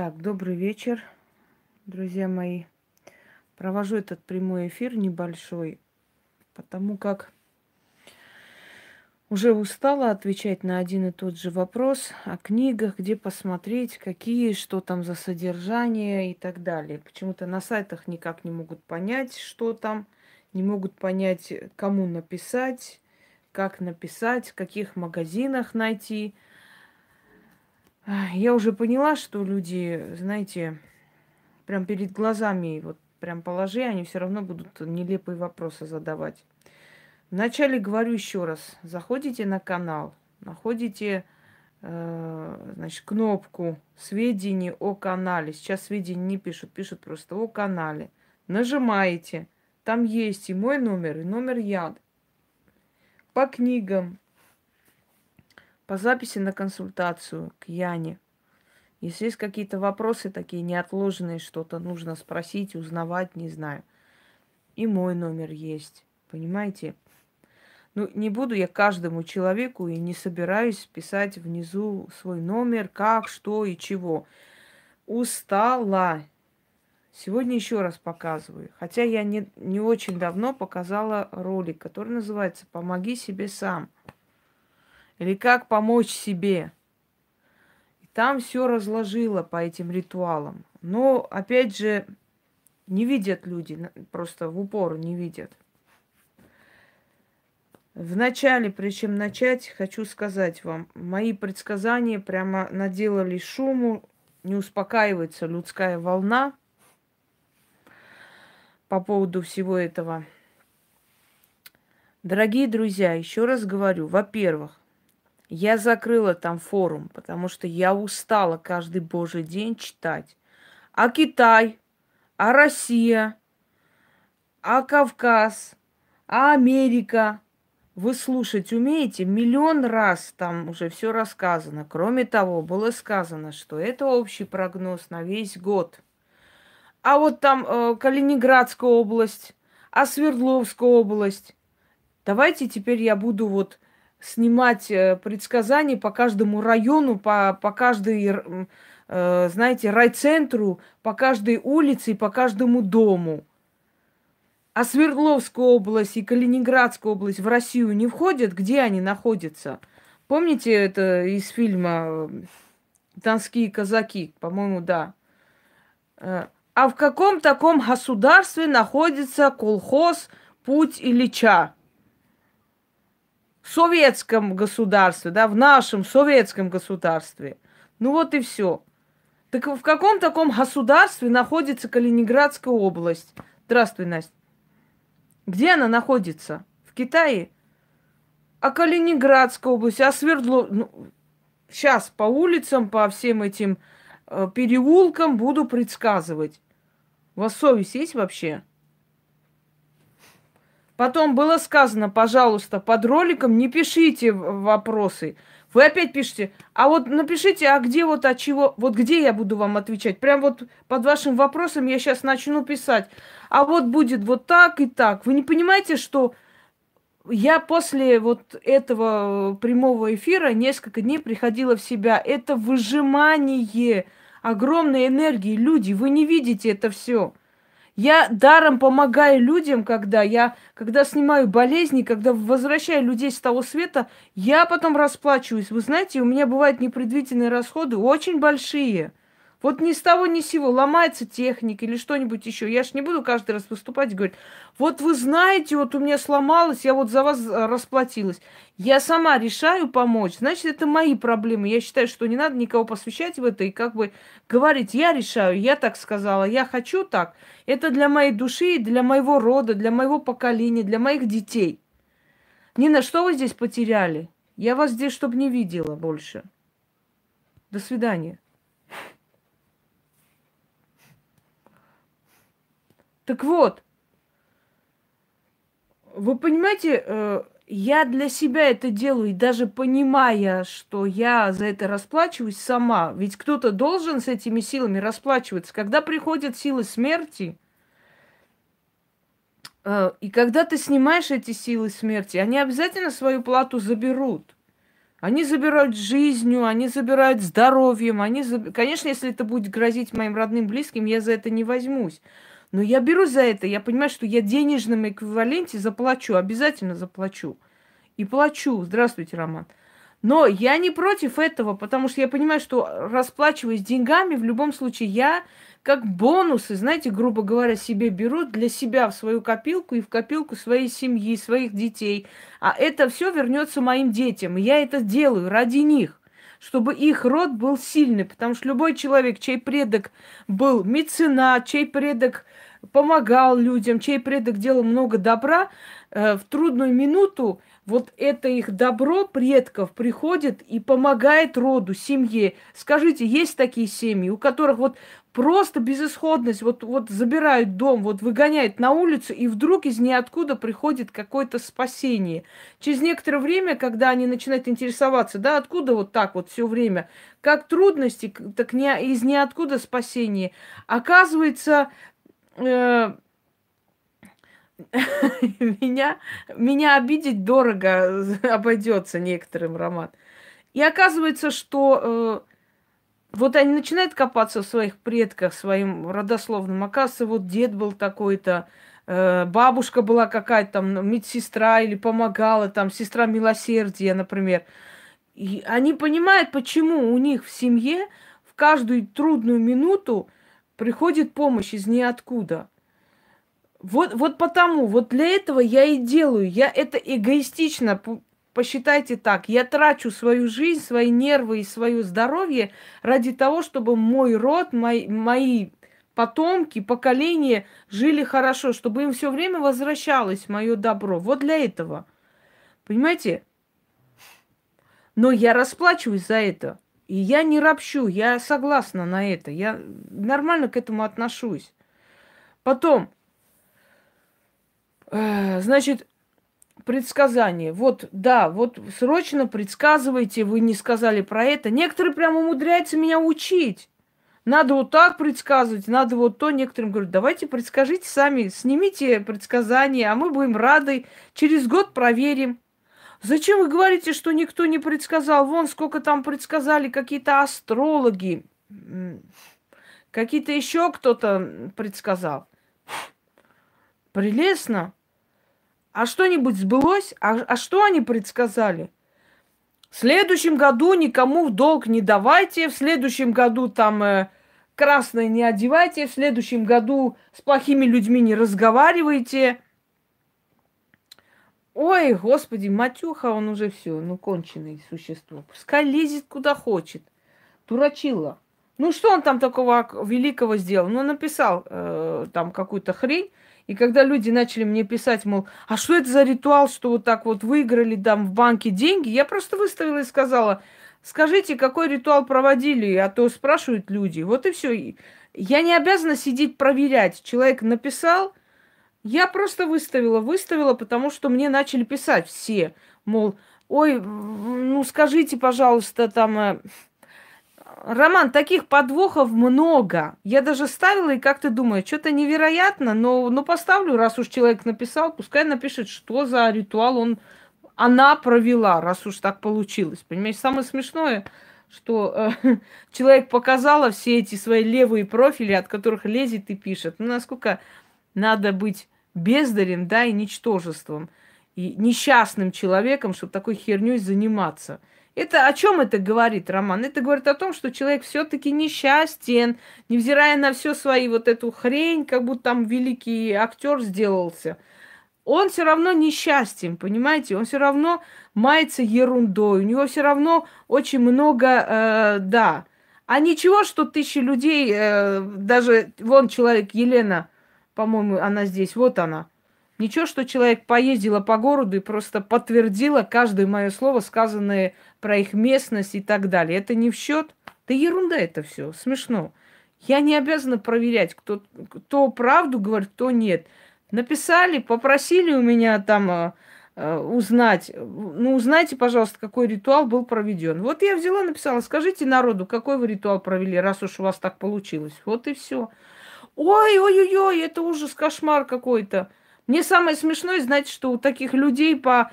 Так, добрый вечер, друзья мои. Провожу этот прямой эфир небольшой, потому как уже устала отвечать на один и тот же вопрос о книгах, где посмотреть, какие, что там за содержание и так далее. Почему-то на сайтах никак не могут понять, что там, не могут понять, кому написать, как написать, в каких магазинах найти – я уже поняла, что люди, знаете, прям перед глазами, вот прям положи, они все равно будут нелепые вопросы задавать. Вначале говорю еще раз, заходите на канал, находите э, значит, кнопку сведения о канале. Сейчас сведения не пишут, пишут просто о канале. Нажимаете, там есть и мой номер, и номер яд. По книгам, по записи на консультацию к Яне. Если есть какие-то вопросы такие неотложные, что-то нужно спросить, узнавать, не знаю. И мой номер есть, понимаете? Ну, не буду я каждому человеку и не собираюсь писать внизу свой номер, как, что и чего. Устала. Сегодня еще раз показываю. Хотя я не, не очень давно показала ролик, который называется «Помоги себе сам». Или как помочь себе. И там все разложила по этим ритуалам. Но, опять же, не видят люди, просто в упор не видят. Вначале, прежде чем начать, хочу сказать вам, мои предсказания прямо наделали шуму, не успокаивается людская волна по поводу всего этого. Дорогие друзья, еще раз говорю, во-первых, я закрыла там форум, потому что я устала каждый божий день читать. А Китай, а Россия, а Кавказ, а Америка. Вы слушать умеете? Миллион раз там уже все рассказано. Кроме того, было сказано, что это общий прогноз на весь год. А вот там э, Калининградская область, а Свердловская область. Давайте теперь я буду вот снимать э, предсказания по каждому району, по, по каждой, э, знаете, райцентру, по каждой улице и по каждому дому. А Свердловская область и Калининградская область в Россию не входят? Где они находятся? Помните это из фильма э, «Донские казаки»? По-моему, да. А в каком таком государстве находится колхоз «Путь Ильича»? Советском государстве, да, в нашем советском государстве. Ну вот и все. Так в каком таком государстве находится Калининградская область? Здравствуй, Настя. Где она находится? В Китае? А Калининградская область, а Свердлов... Ну, сейчас по улицам, по всем этим э, переулкам буду предсказывать. У вас совесть есть вообще? Потом было сказано, пожалуйста, под роликом не пишите вопросы. Вы опять пишете, а вот напишите, а где вот от чего, вот где я буду вам отвечать. Прям вот под вашим вопросом я сейчас начну писать. А вот будет вот так и так. Вы не понимаете, что я после вот этого прямого эфира несколько дней приходила в себя. Это выжимание огромной энергии. Люди, вы не видите это все. Я даром помогаю людям, когда я, когда снимаю болезни, когда возвращаю людей с того света, я потом расплачиваюсь. Вы знаете, у меня бывают непредвиденные расходы очень большие. Вот ни с того ни с сего ломается техника или что-нибудь еще. Я ж не буду каждый раз выступать и говорить, вот вы знаете, вот у меня сломалось, я вот за вас э, расплатилась. Я сама решаю помочь, значит, это мои проблемы. Я считаю, что не надо никого посвящать в это и как бы говорить, я решаю, я так сказала, я хочу так. Это для моей души, для моего рода, для моего поколения, для моих детей. Нина, что вы здесь потеряли? Я вас здесь, чтобы не видела больше. До свидания. Так вот, вы понимаете, э, я для себя это делаю, и даже понимая, что я за это расплачиваюсь сама, ведь кто-то должен с этими силами расплачиваться. Когда приходят силы смерти, э, и когда ты снимаешь эти силы смерти, они обязательно свою плату заберут. Они забирают жизнью, они забирают здоровьем, они заб... Конечно, если это будет грозить моим родным, близким, я за это не возьмусь. Но я беру за это, я понимаю, что я денежном эквиваленте заплачу, обязательно заплачу. И плачу. Здравствуйте, Роман. Но я не против этого, потому что я понимаю, что расплачиваясь деньгами, в любом случае я как бонусы, знаете, грубо говоря, себе беру для себя в свою копилку и в копилку своей семьи, своих детей. А это все вернется моим детям. И я это делаю ради них, чтобы их род был сильный. Потому что любой человек, чей предок был меценат, чей предок помогал людям, чей предок делал много добра, э, в трудную минуту вот это их добро предков приходит и помогает роду, семье. Скажите, есть такие семьи, у которых вот просто безысходность, вот, вот забирают дом, вот выгоняют на улицу, и вдруг из ниоткуда приходит какое-то спасение. Через некоторое время, когда они начинают интересоваться, да, откуда вот так вот все время, как трудности, так не, из ниоткуда спасение. Оказывается, меня, меня обидеть дорого обойдется некоторым, Роман. И оказывается, что э, вот они начинают копаться в своих предках, своим родословным. Оказывается, вот дед был такой-то, э, бабушка была какая-то там медсестра или помогала, там сестра милосердия, например. И они понимают, почему у них в семье в каждую трудную минуту приходит помощь из ниоткуда. Вот, вот потому, вот для этого я и делаю. Я это эгоистично, посчитайте так. Я трачу свою жизнь, свои нервы и свое здоровье ради того, чтобы мой род, мои, мои потомки, поколения жили хорошо, чтобы им все время возвращалось мое добро. Вот для этого. Понимаете? Но я расплачиваюсь за это. И я не ропщу, я согласна на это. Я нормально к этому отношусь. Потом, Э, значит, предсказание. Вот, да, вот срочно предсказывайте, вы не сказали про это. Некоторые прямо умудряются меня учить. Надо вот так предсказывать, надо вот то. Некоторым говорят, давайте предскажите сами, снимите предсказание, а мы будем рады. Через год проверим. Зачем вы говорите, что никто не предсказал? Вон сколько там предсказали какие-то астрологи, какие-то еще кто-то предсказал. Прелестно. А что-нибудь сбылось? А, а что они предсказали? В следующем году никому в долг не давайте, в следующем году там э, красное не одевайте, в следующем году с плохими людьми не разговаривайте. Ой, господи, матюха, он уже все, ну, конченый существо. Пускай лезет куда хочет. Дурачила. Ну, что он там такого великого сделал? Ну, написал э, там какую-то хрень, и когда люди начали мне писать, мол, а что это за ритуал, что вот так вот выиграли там в банке деньги, я просто выставила и сказала, скажите, какой ритуал проводили, а то спрашивают люди. Вот и все. Я не обязана сидеть проверять. Человек написал, я просто выставила, выставила, потому что мне начали писать все, мол, ой, ну скажите, пожалуйста, там э, Роман, таких подвохов много. Я даже ставила и как ты думаешь, что-то невероятно, но, но поставлю, раз уж человек написал, пускай напишет, что за ритуал он, она провела, раз уж так получилось. Понимаешь, самое смешное, что э, человек показала все эти свои левые профили, от которых лезет и пишет. Ну, насколько надо быть бездарем, да, и ничтожеством, и несчастным человеком, чтобы такой херней заниматься – это о чем это говорит, Роман? Это говорит о том, что человек все-таки несчастен, невзирая на всю свою вот эту хрень, как будто там великий актер сделался. Он все равно несчастен, понимаете? Он все равно мается ерундой. У него все равно очень много, э, да. А ничего, что тысячи людей, э, даже вон человек Елена, по-моему, она здесь, вот она. Ничего, что человек поездила по городу и просто подтвердила каждое мое слово, сказанное про их местность и так далее. Это не в счет. Да ерунда это все, смешно. Я не обязана проверять, кто, кто правду говорит, кто нет. Написали, попросили у меня там э, узнать. Ну, узнайте, пожалуйста, какой ритуал был проведен. Вот я взяла, написала, скажите народу, какой вы ритуал провели, раз уж у вас так получилось. Вот и все. Ой, ой, ой, ой, это ужас, кошмар какой-то. Мне самое смешное, знаете, что у таких людей по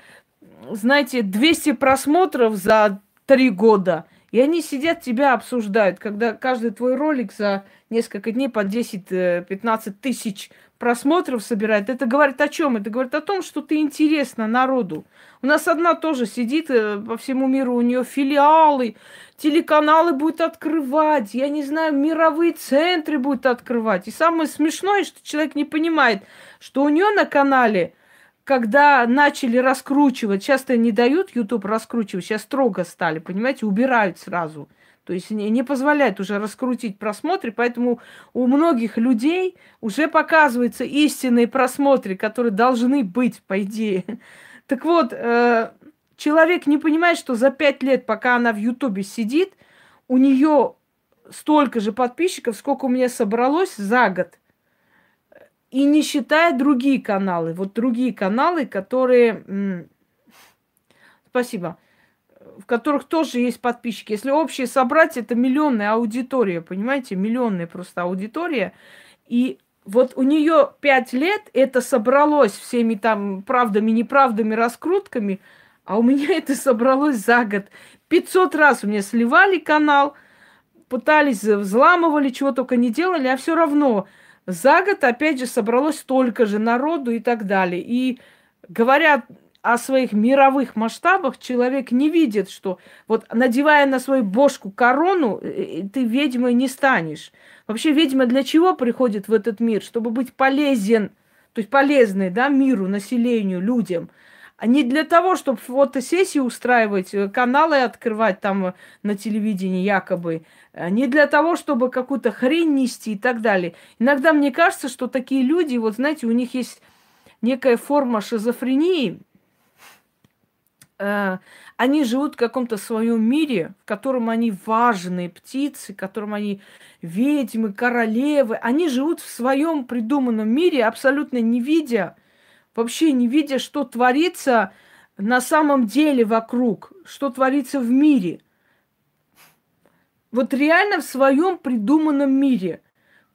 знаете, 200 просмотров за три года. И они сидят, тебя обсуждают, когда каждый твой ролик за несколько дней по 10-15 э, тысяч просмотров собирает. Это говорит о чем? Это говорит о том, что ты интересна народу. У нас одна тоже сидит э, по всему миру, у нее филиалы, телеканалы будет открывать, я не знаю, мировые центры будет открывать. И самое смешное, что человек не понимает, что у нее на канале когда начали раскручивать, часто не дают YouTube раскручивать, сейчас строго стали, понимаете, убирают сразу. То есть не, не позволяет уже раскрутить просмотры, поэтому у многих людей уже показываются истинные просмотры, которые должны быть, по идее. Так вот, э, человек не понимает, что за пять лет, пока она в Ютубе сидит, у нее столько же подписчиков, сколько у меня собралось за год. И не считая другие каналы. Вот другие каналы, которые... Спасибо. В которых тоже есть подписчики. Если общие собрать, это миллионная аудитория, понимаете? Миллионная просто аудитория. И вот у нее пять лет это собралось всеми там правдами, неправдами, раскрутками, а у меня это собралось за год. 500 раз у меня сливали канал, пытались, взламывали, чего только не делали, а все равно за год, опять же, собралось столько же народу и так далее. И говорят о своих мировых масштабах, человек не видит, что вот надевая на свою бошку корону, э, э, ты ведьмой не станешь. Вообще ведьма для чего приходит в этот мир? Чтобы быть полезен, то есть полезной, да, миру, населению, людям – а не для того, чтобы фотосессии устраивать, э, каналы открывать там на телевидении якобы, а не для того, чтобы какую-то хрень нести и так далее. Иногда мне кажется, что такие люди, вот знаете, у них есть некая форма шизофрении, они живут в каком-то своем мире, в котором они важные птицы, в котором они ведьмы, королевы. Они живут в своем придуманном мире, абсолютно не видя, вообще не видя, что творится на самом деле вокруг, что творится в мире. Вот реально в своем придуманном мире.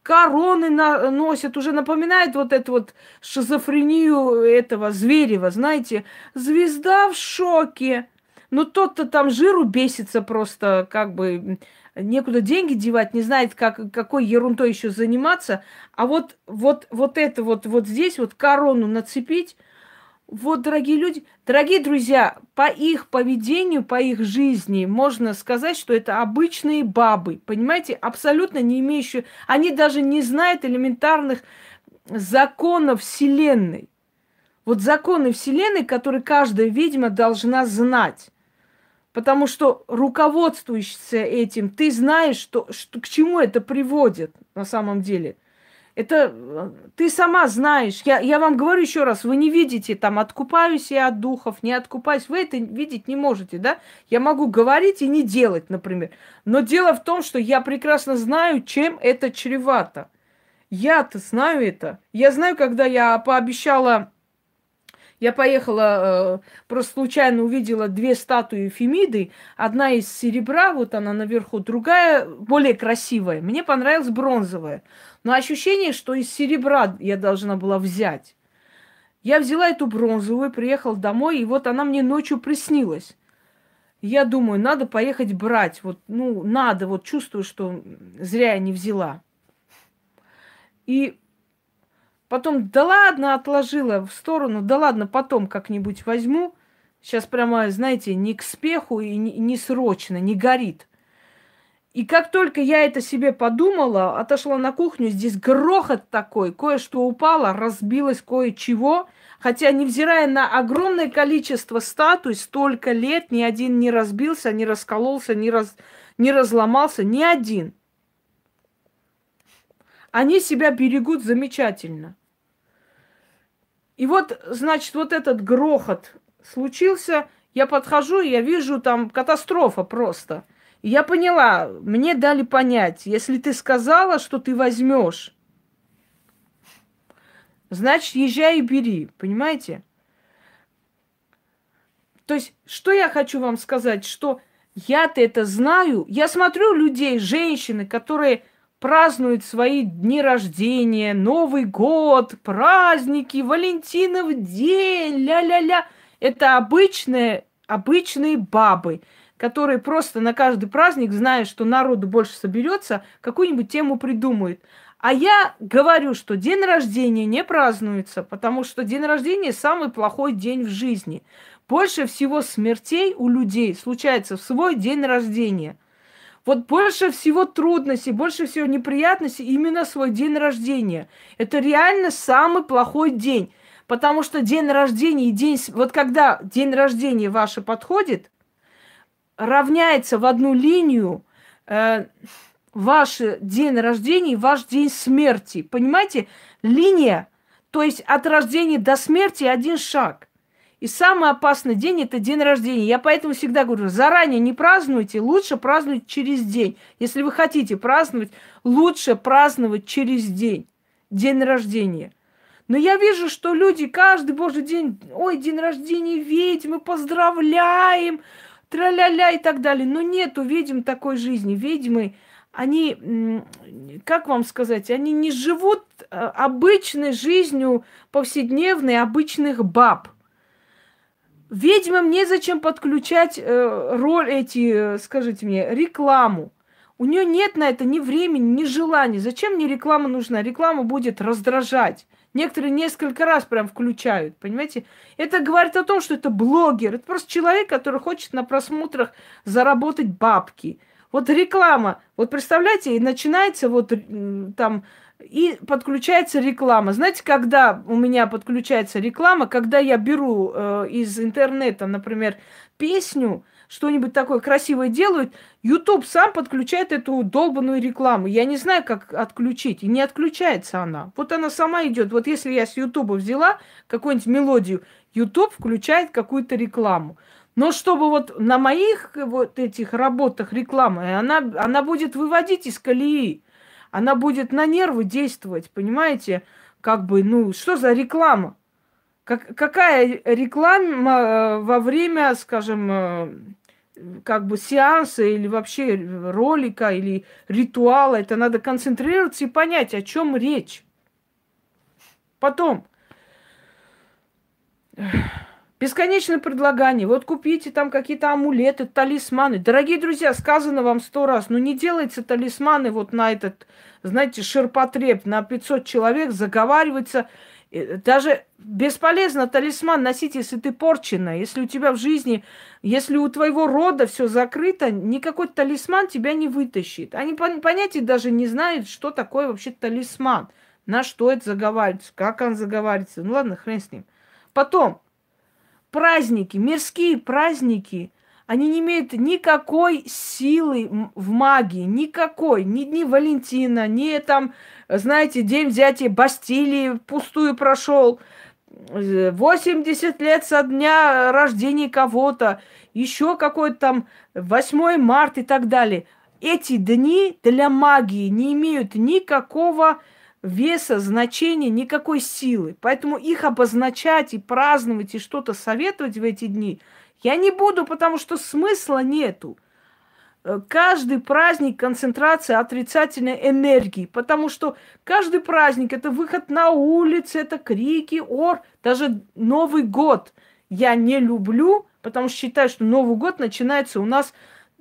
Короны на, носят, уже напоминает вот эту вот шизофрению этого Зверева, знаете, звезда в шоке. Ну, тот-то там жиру бесится просто, как бы, некуда деньги девать, не знает, как, какой ерундой еще заниматься. А вот, вот, вот это вот, вот здесь вот корону нацепить, вот, дорогие люди, дорогие друзья, по их поведению, по их жизни можно сказать, что это обычные бабы, понимаете, абсолютно не имеющие, они даже не знают элементарных законов Вселенной. Вот законы Вселенной, которые каждая ведьма должна знать. Потому что руководствуешься этим, ты знаешь, что, что, к чему это приводит на самом деле. Это э, ты сама знаешь. Я, я вам говорю еще раз, вы не видите там, откупаюсь я от духов, не откупаюсь. Вы это видеть не можете, да? Я могу говорить и не делать, например. Но дело в том, что я прекрасно знаю, чем это чревато. Я-то знаю это. Я знаю, когда я пообещала я поехала, э, просто случайно увидела две статуи Фемиды. Одна из серебра, вот она наверху, другая более красивая. Мне понравилась бронзовая. Но ощущение, что из серебра я должна была взять. Я взяла эту бронзовую, приехала домой, и вот она мне ночью приснилась. Я думаю, надо поехать брать. Вот, ну, надо, вот чувствую, что зря я не взяла. И Потом, да ладно, отложила в сторону, да ладно, потом как-нибудь возьму. Сейчас прямо, знаете, не к спеху и не, не срочно, не горит. И как только я это себе подумала, отошла на кухню, здесь грохот такой, кое-что упало, разбилось кое-чего. Хотя, невзирая на огромное количество статуй, столько лет ни один не разбился, не раскололся, не, раз, не разломался, ни один. Они себя берегут замечательно. И вот, значит, вот этот грохот случился. Я подхожу, я вижу там катастрофа просто. Я поняла, мне дали понять, если ты сказала, что ты возьмешь, значит, езжай и бери, понимаете? То есть, что я хочу вам сказать, что я-то это знаю. Я смотрю людей, женщины, которые празднуют свои дни рождения, Новый год, праздники, Валентинов день, ля-ля-ля. Это обычные, обычные бабы, которые просто на каждый праздник, зная, что народу больше соберется, какую-нибудь тему придумают. А я говорю, что день рождения не празднуется, потому что день рождения самый плохой день в жизни. Больше всего смертей у людей случается в свой день рождения. Вот больше всего трудностей, больше всего неприятностей именно свой день рождения. Это реально самый плохой день. Потому что день рождения и день... Вот когда день рождения ваше подходит, равняется в одну линию э, ваш день рождения и ваш день смерти. Понимаете? Линия, то есть от рождения до смерти один шаг. И самый опасный день – это день рождения. Я поэтому всегда говорю, заранее не празднуйте, лучше празднуйте через день. Если вы хотите праздновать, лучше праздновать через день, день рождения. Но я вижу, что люди каждый божий день, ой, день рождения ведьмы, поздравляем, тра-ля-ля и так далее. Но нету ведьм такой жизни. Ведьмы, они, как вам сказать, они не живут э, обычной жизнью повседневной обычных баб. Ведьмам незачем подключать э, роль эти, э, скажите мне, рекламу. У нее нет на это ни времени, ни желания. Зачем мне реклама нужна? Реклама будет раздражать. Некоторые несколько раз прям включают, понимаете? Это говорит о том, что это блогер. Это просто человек, который хочет на просмотрах заработать бабки. Вот реклама. Вот представляете, и начинается вот там и подключается реклама. Знаете, когда у меня подключается реклама, когда я беру э, из интернета, например, песню, что-нибудь такое красивое делают, YouTube сам подключает эту долбанную рекламу. Я не знаю, как отключить. И не отключается она. Вот она сама идет. Вот если я с YouTube взяла какую-нибудь мелодию, YouTube включает какую-то рекламу. Но чтобы вот на моих вот этих работах рекламы, она, она будет выводить из колеи. Она будет на нервы действовать, понимаете? Как бы, ну, что за реклама? Как, какая реклама э, во время, скажем, э, как бы сеанса или вообще ролика или ритуала. Это надо концентрироваться и понять, о чем речь. Потом. Бесконечное предлагание. Вот купите там какие-то амулеты, талисманы. Дорогие друзья, сказано вам сто раз, ну не делайте талисманы вот на этот, знаете, ширпотреб на 500 человек, заговаривается даже бесполезно талисман носить, если ты порчена, если у тебя в жизни, если у твоего рода все закрыто, никакой талисман тебя не вытащит. Они понятия даже не знают, что такое вообще талисман, на что это заговаривается, как он заговаривается. Ну ладно, хрен с ним. Потом, праздники, мирские праздники – они не имеют никакой силы в магии, никакой, ни Дни Валентина, ни там, знаете, День взятия Бастилии пустую прошел, 80 лет со дня рождения кого-то, еще какой-то там 8 марта и так далее. Эти дни для магии не имеют никакого веса, значения, никакой силы. Поэтому их обозначать и праздновать и что-то советовать в эти дни – я не буду, потому что смысла нету. Э, каждый праздник концентрация отрицательной энергии, потому что каждый праздник это выход на улицы, это крики, ор, даже Новый год я не люблю, потому что считаю, что Новый год начинается у нас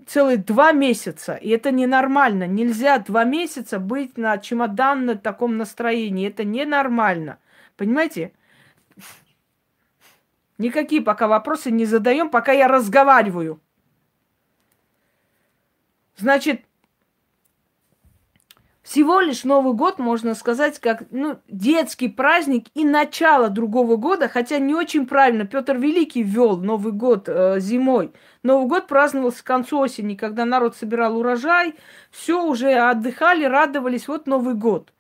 целых два месяца, и это ненормально. Нельзя два месяца быть на чемоданном таком настроении, это ненормально. Понимаете? Никакие пока вопросы не задаем, пока я разговариваю. Значит, всего лишь Новый год, можно сказать, как ну, детский праздник и начало другого года, хотя не очень правильно. Петр Великий ввел Новый год э, зимой. Новый год праздновался к концу осени, когда народ собирал урожай, все уже отдыхали, радовались, вот Новый год.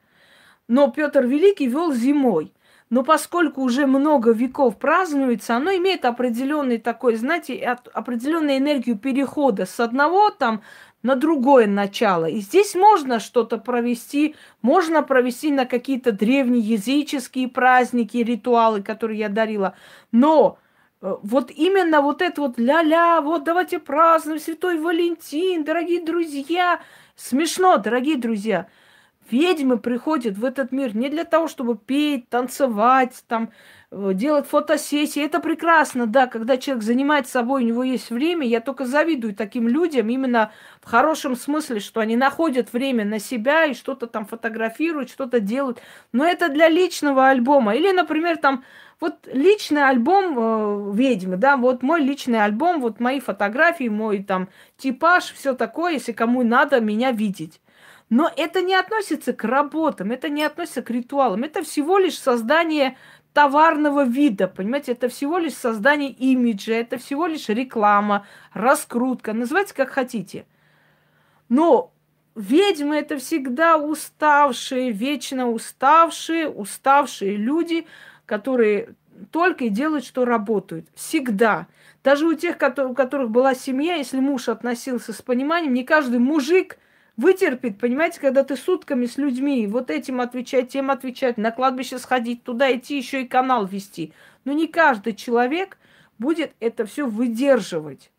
Но Петр Великий вел зимой. Но поскольку уже много веков празднуется, оно имеет определенный такой, знаете, определенную энергию перехода с одного там на другое начало. И здесь можно что-то провести, можно провести на какие-то древние языческие праздники, ритуалы, которые я дарила. Но э, вот именно вот это вот ля-ля, вот давайте празднуем Святой Валентин, дорогие друзья. Смешно, дорогие друзья. Ведьмы приходят в этот мир не для того, чтобы петь, танцевать, там, э, делать фотосессии. Это прекрасно, да, когда человек занимается собой, у него есть время. Я только завидую таким людям именно в хорошем смысле, что они находят время на себя и что-то там фотографируют, что-то делают. Но это для личного альбома. Или, например, там вот личный альбом э, ведьмы, да, вот мой личный альбом, вот мои фотографии, мой там типаж, все такое, если кому надо меня видеть. Но это не относится к работам, это не относится к ритуалам. Это всего лишь создание товарного вида, понимаете? Это всего лишь создание имиджа, это всего лишь реклама, раскрутка, называйте как хотите. Но ведьмы это всегда уставшие, вечно уставшие, уставшие люди, которые только и делают, что работают. Всегда. Даже у тех, у которых была семья, если муж относился с пониманием, не каждый мужик – вытерпит, понимаете, когда ты сутками с людьми, вот этим отвечать, тем отвечать, на кладбище сходить, туда идти, еще и канал вести. Но не каждый человек будет это все выдерживать.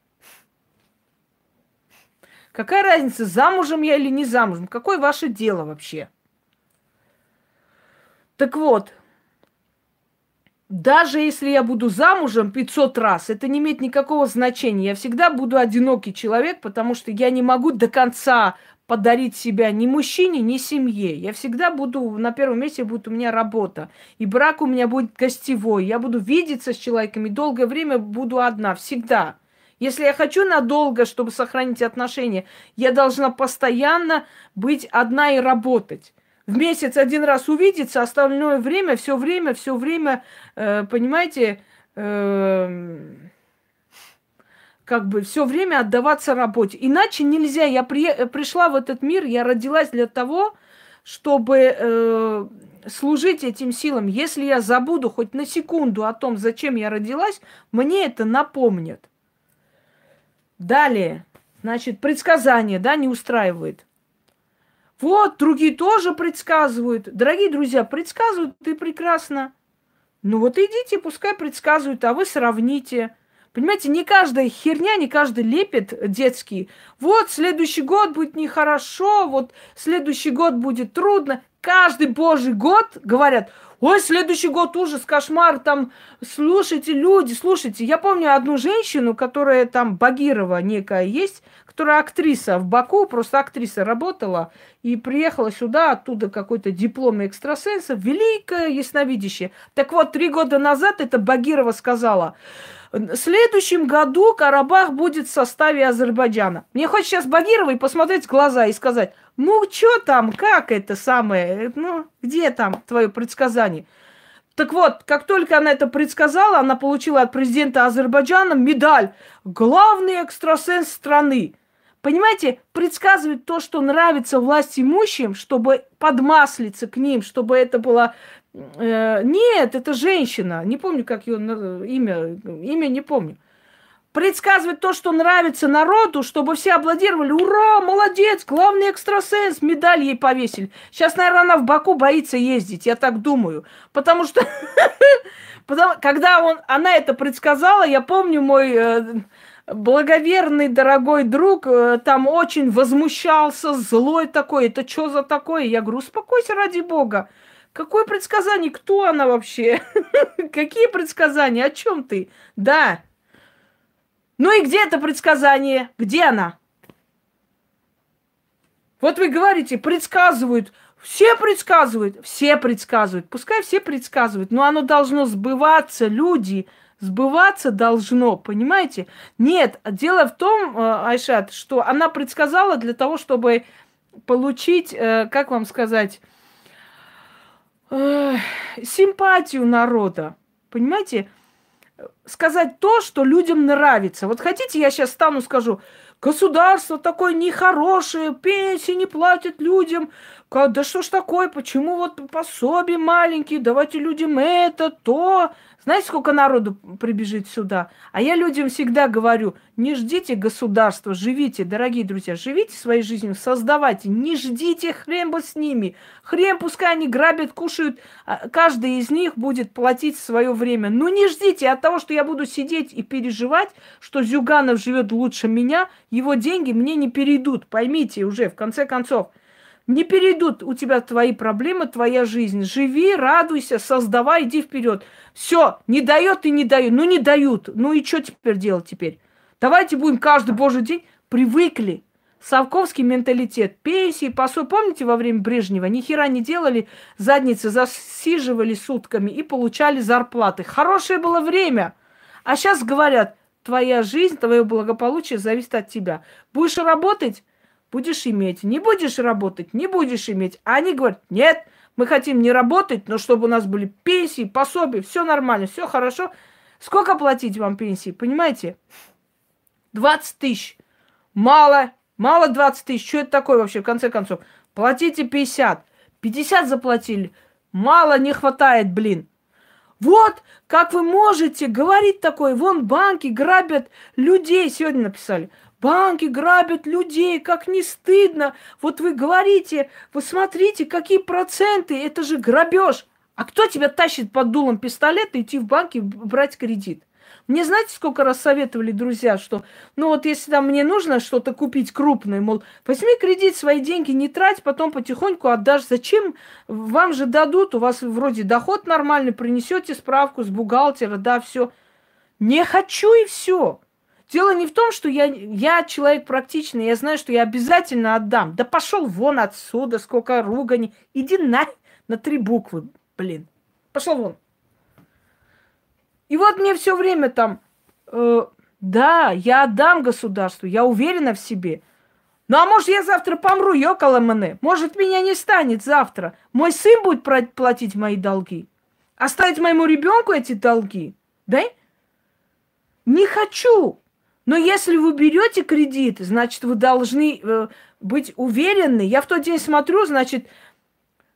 Какая разница, замужем я или не замужем? Какое ваше дело вообще? Так вот, даже если я буду замужем 500 раз, это не имеет никакого значения. Я всегда буду одинокий человек, потому что я не могу до конца подарить себя ни мужчине, ни семье. Я всегда буду, на первом месте будет у меня работа. И брак у меня будет гостевой. Я буду видеться с человеком и долгое время буду одна. Всегда. Если я хочу надолго, чтобы сохранить отношения, я должна постоянно быть одна и работать. В месяц один раз увидеться, остальное время, все время, все время, э, понимаете, э, как бы все время отдаваться работе. Иначе нельзя. Я при, пришла в этот мир, я родилась для того, чтобы э, служить этим силам. Если я забуду хоть на секунду о том, зачем я родилась, мне это напомнят. Далее, значит, предсказание, да, не устраивает. Вот, другие тоже предсказывают. Дорогие друзья, предсказывают, ты прекрасно. Ну вот идите, пускай предсказывают, а вы сравните. Понимаете, не каждая херня, не каждый лепет детский. Вот следующий год будет нехорошо, вот следующий год будет трудно. Каждый божий год говорят, ой, следующий год ужас, кошмар, там, слушайте, люди, слушайте. Я помню одну женщину, которая там, Багирова некая есть, которая актриса в Баку, просто актриса работала и приехала сюда, оттуда какой-то диплом экстрасенса, великая ясновидящая. Так вот, три года назад эта Багирова сказала, в следующем году Карабах будет в составе Азербайджана. Мне хочется сейчас Багировой посмотреть в глаза и сказать, ну, что там, как это самое, ну, где там твое предсказание? Так вот, как только она это предсказала, она получила от президента Азербайджана медаль «Главный экстрасенс страны». Понимаете, предсказывать то, что нравится власть имущим, чтобы подмаслиться к ним, чтобы это было нет, это женщина. Не помню, как ее имя. Имя не помню. Предсказывать то, что нравится народу, чтобы все аплодировали. Ура, молодец, главный экстрасенс, медаль ей повесили. Сейчас, наверное, она в Баку боится ездить, я так думаю. Потому что, когда он, она это предсказала, я помню, мой э, благоверный, дорогой друг э, там очень возмущался, злой такой. Это что за такое? Я говорю, успокойся ради бога. Какое предсказание? Кто она вообще? Какие предсказания? О чем ты? Да. Ну и где это предсказание? Где она? Вот вы говорите, предсказывают. Все предсказывают. Все предсказывают. Пускай все предсказывают. Но оно должно сбываться. Люди, сбываться должно, понимаете? Нет, дело в том, э, Айшат, что она предсказала для того, чтобы получить, э, как вам сказать, симпатию народа. Понимаете? Сказать то, что людям нравится. Вот хотите, я сейчас стану скажу, государство такое нехорошее, пенсии не платят людям. Да что ж такое, почему вот пособие маленькие, давайте людям это, то. Знаете, сколько народу прибежит сюда? А я людям всегда говорю, не ждите государства, живите, дорогие друзья, живите своей жизнью, создавайте, не ждите хрен бы с ними. Хрен пускай они грабят, кушают, а каждый из них будет платить свое время. Но не ждите от того, что я буду сидеть и переживать, что Зюганов живет лучше меня, его деньги мне не перейдут, поймите уже, в конце концов. Не перейдут у тебя твои проблемы, твоя жизнь. Живи, радуйся, создавай, иди вперед. Все, не дает и не дают. Ну не дают. Ну и что теперь делать теперь? Давайте будем каждый божий день привыкли. Совковский менталитет. Пенсии, посол. Помните, во время Брежнева ни хера не делали, задницы засиживали сутками и получали зарплаты. Хорошее было время. А сейчас говорят, твоя жизнь, твое благополучие зависит от тебя. Будешь работать, будешь иметь. Не будешь работать, не будешь иметь. А они говорят, нет, мы хотим не работать, но чтобы у нас были пенсии, пособия, все нормально, все хорошо. Сколько платить вам пенсии, понимаете? 20 тысяч. Мало, мало 20 тысяч. Что это такое вообще, в конце концов? Платите 50. 50 заплатили. Мало не хватает, блин. Вот, как вы можете говорить такое? Вон банки грабят людей, сегодня написали. Банки грабят людей, как не стыдно. Вот вы говорите, вы смотрите, какие проценты, это же грабеж. А кто тебя тащит под дулом пистолета идти в банк и брать кредит? Мне знаете, сколько раз советовали друзья, что, ну вот если там мне нужно что-то купить крупное, мол, возьми кредит, свои деньги не трать, потом потихоньку отдашь. Зачем? Вам же дадут, у вас вроде доход нормальный, принесете справку с бухгалтера, да, все. Не хочу и все. Дело не в том, что я, я человек практичный, я знаю, что я обязательно отдам. Да пошел вон отсюда, сколько ругани. Иди на, на три буквы, блин. Пошел вон. И вот мне все время там, э, да, я отдам государству, я уверена в себе. Ну а может я завтра помру, ёкала мне. Может меня не станет завтра. Мой сын будет платить мои долги. Оставить моему ребенку эти долги, да? Не хочу. Но если вы берете кредит, значит, вы должны э, быть уверены. Я в тот день смотрю, значит,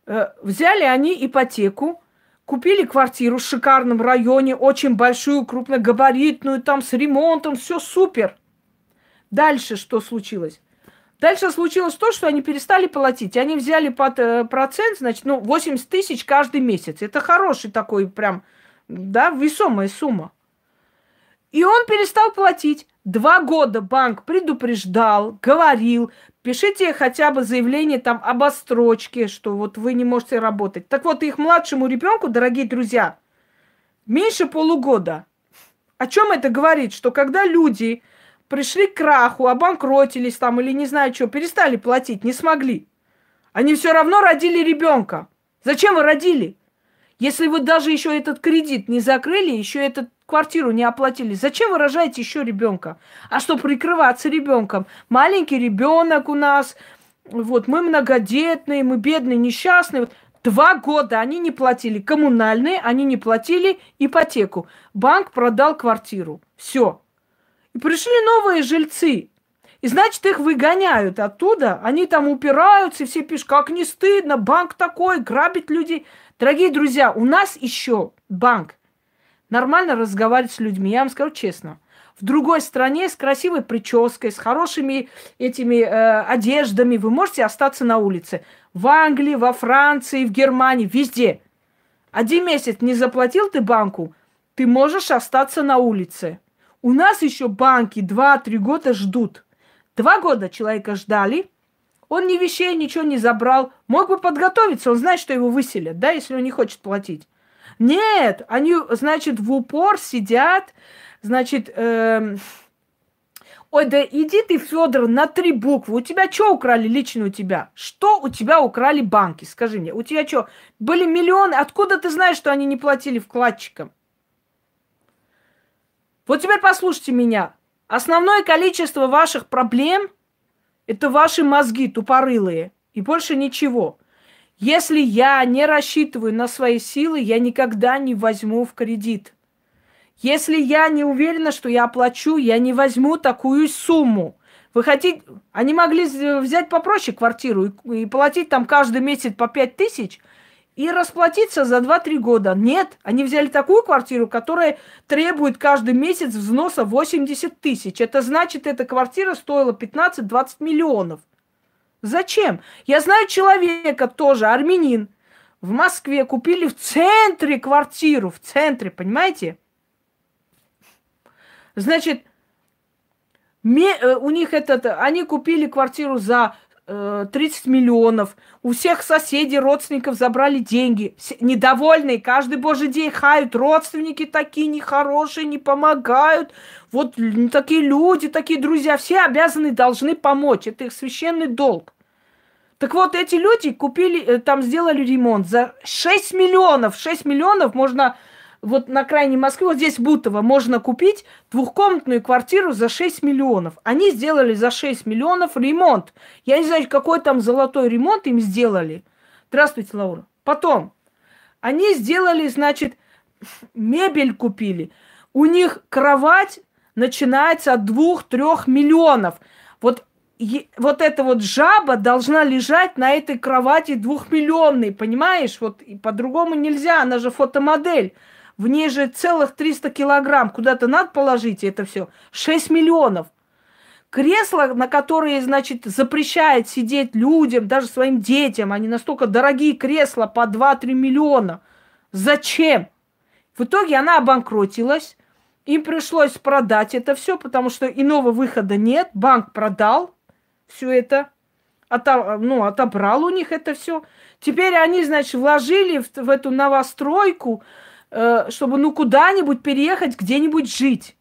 э, взяли они ипотеку, Купили квартиру в шикарном районе, очень большую, крупногабаритную, там с ремонтом, все супер. Дальше что случилось? Дальше случилось то, что они перестали платить. Они взяли под э, процент, значит, ну, 80 тысяч каждый месяц. Это хороший такой прям, да, весомая сумма. И он перестал платить. Два года банк предупреждал, говорил, пишите хотя бы заявление там об отстрочке, что вот вы не можете работать. Так вот, их младшему ребенку, дорогие друзья, меньше полугода. О чем это говорит? Что когда люди пришли к краху, обанкротились там или не знаю что, перестали платить, не смогли. Они все равно родили ребенка. Зачем вы родили? Если вы даже еще этот кредит не закрыли, еще этот квартиру не оплатили, зачем вы рожаете еще ребенка? А что прикрываться ребенком? Маленький ребенок у нас, вот мы многодетные, мы бедные, несчастные. Вот, два года они не платили коммунальные, они не платили ипотеку. Банк продал квартиру. Все. И пришли новые жильцы. И значит, их выгоняют оттуда, они там упираются, и все пишут, как не стыдно, банк такой, грабит людей. Дорогие друзья, у нас еще банк нормально разговаривать с людьми. Я вам скажу честно. В другой стране с красивой прической, с хорошими этими э, одеждами вы можете остаться на улице. В Англии, во Франции, в Германии, везде. Один месяц не заплатил ты банку, ты можешь остаться на улице. У нас еще банки 2-3 года ждут. Два года человека ждали, он ни вещей, ничего не забрал. Мог бы подготовиться, он знает, что его выселят, да, если он не хочет платить. Нет, они, значит, в упор сидят, значит, эм... Ой, да иди ты, Федор, на три буквы. У тебя что украли лично у тебя? Что у тебя украли банки? Скажи мне, у тебя что, были миллионы? Откуда ты знаешь, что они не платили вкладчикам? Вот теперь послушайте меня. Основное количество ваших проблем – это ваши мозги тупорылые. И больше ничего. Если я не рассчитываю на свои силы, я никогда не возьму в кредит. Если я не уверена, что я оплачу, я не возьму такую сумму. Вы хотите... Они могли взять попроще квартиру и, и платить там каждый месяц по 5 тысяч и расплатиться за 2-3 года. Нет, они взяли такую квартиру, которая требует каждый месяц взноса 80 тысяч. Это значит, эта квартира стоила 15-20 миллионов. Зачем? Я знаю человека тоже, армянин. В Москве купили в центре квартиру, в центре, понимаете? Значит, э, у них этот, они купили квартиру за 30 миллионов. У всех соседей, родственников забрали деньги. Недовольные, каждый божий день хают. Родственники такие нехорошие, не помогают. Вот такие люди, такие друзья. Все обязаны, должны помочь. Это их священный долг. Так вот, эти люди купили, э, там сделали ремонт за 6 миллионов. 6 миллионов можно вот на крайней Москве, вот здесь Бутово, можно купить двухкомнатную квартиру за 6 миллионов. Они сделали за 6 миллионов ремонт. Я не знаю, какой там золотой ремонт им сделали. Здравствуйте, Лаура. Потом, они сделали, значит, мебель купили. У них кровать начинается от двух-трех миллионов. Вот, вот эта вот жаба должна лежать на этой кровати двухмиллионной, понимаешь? Вот и по-другому нельзя, она же фотомодель. В ней же целых 300 килограмм. Куда-то надо положить это все. 6 миллионов. Кресла, на которые, значит, запрещает сидеть людям, даже своим детям, они настолько дорогие кресла по 2-3 миллиона. Зачем? В итоге она обанкротилась. Им пришлось продать это все, потому что иного выхода нет. Банк продал все это, ото, ну, отобрал у них это все. Теперь они, значит, вложили в, в эту новостройку чтобы ну куда-нибудь переехать, где-нибудь жить.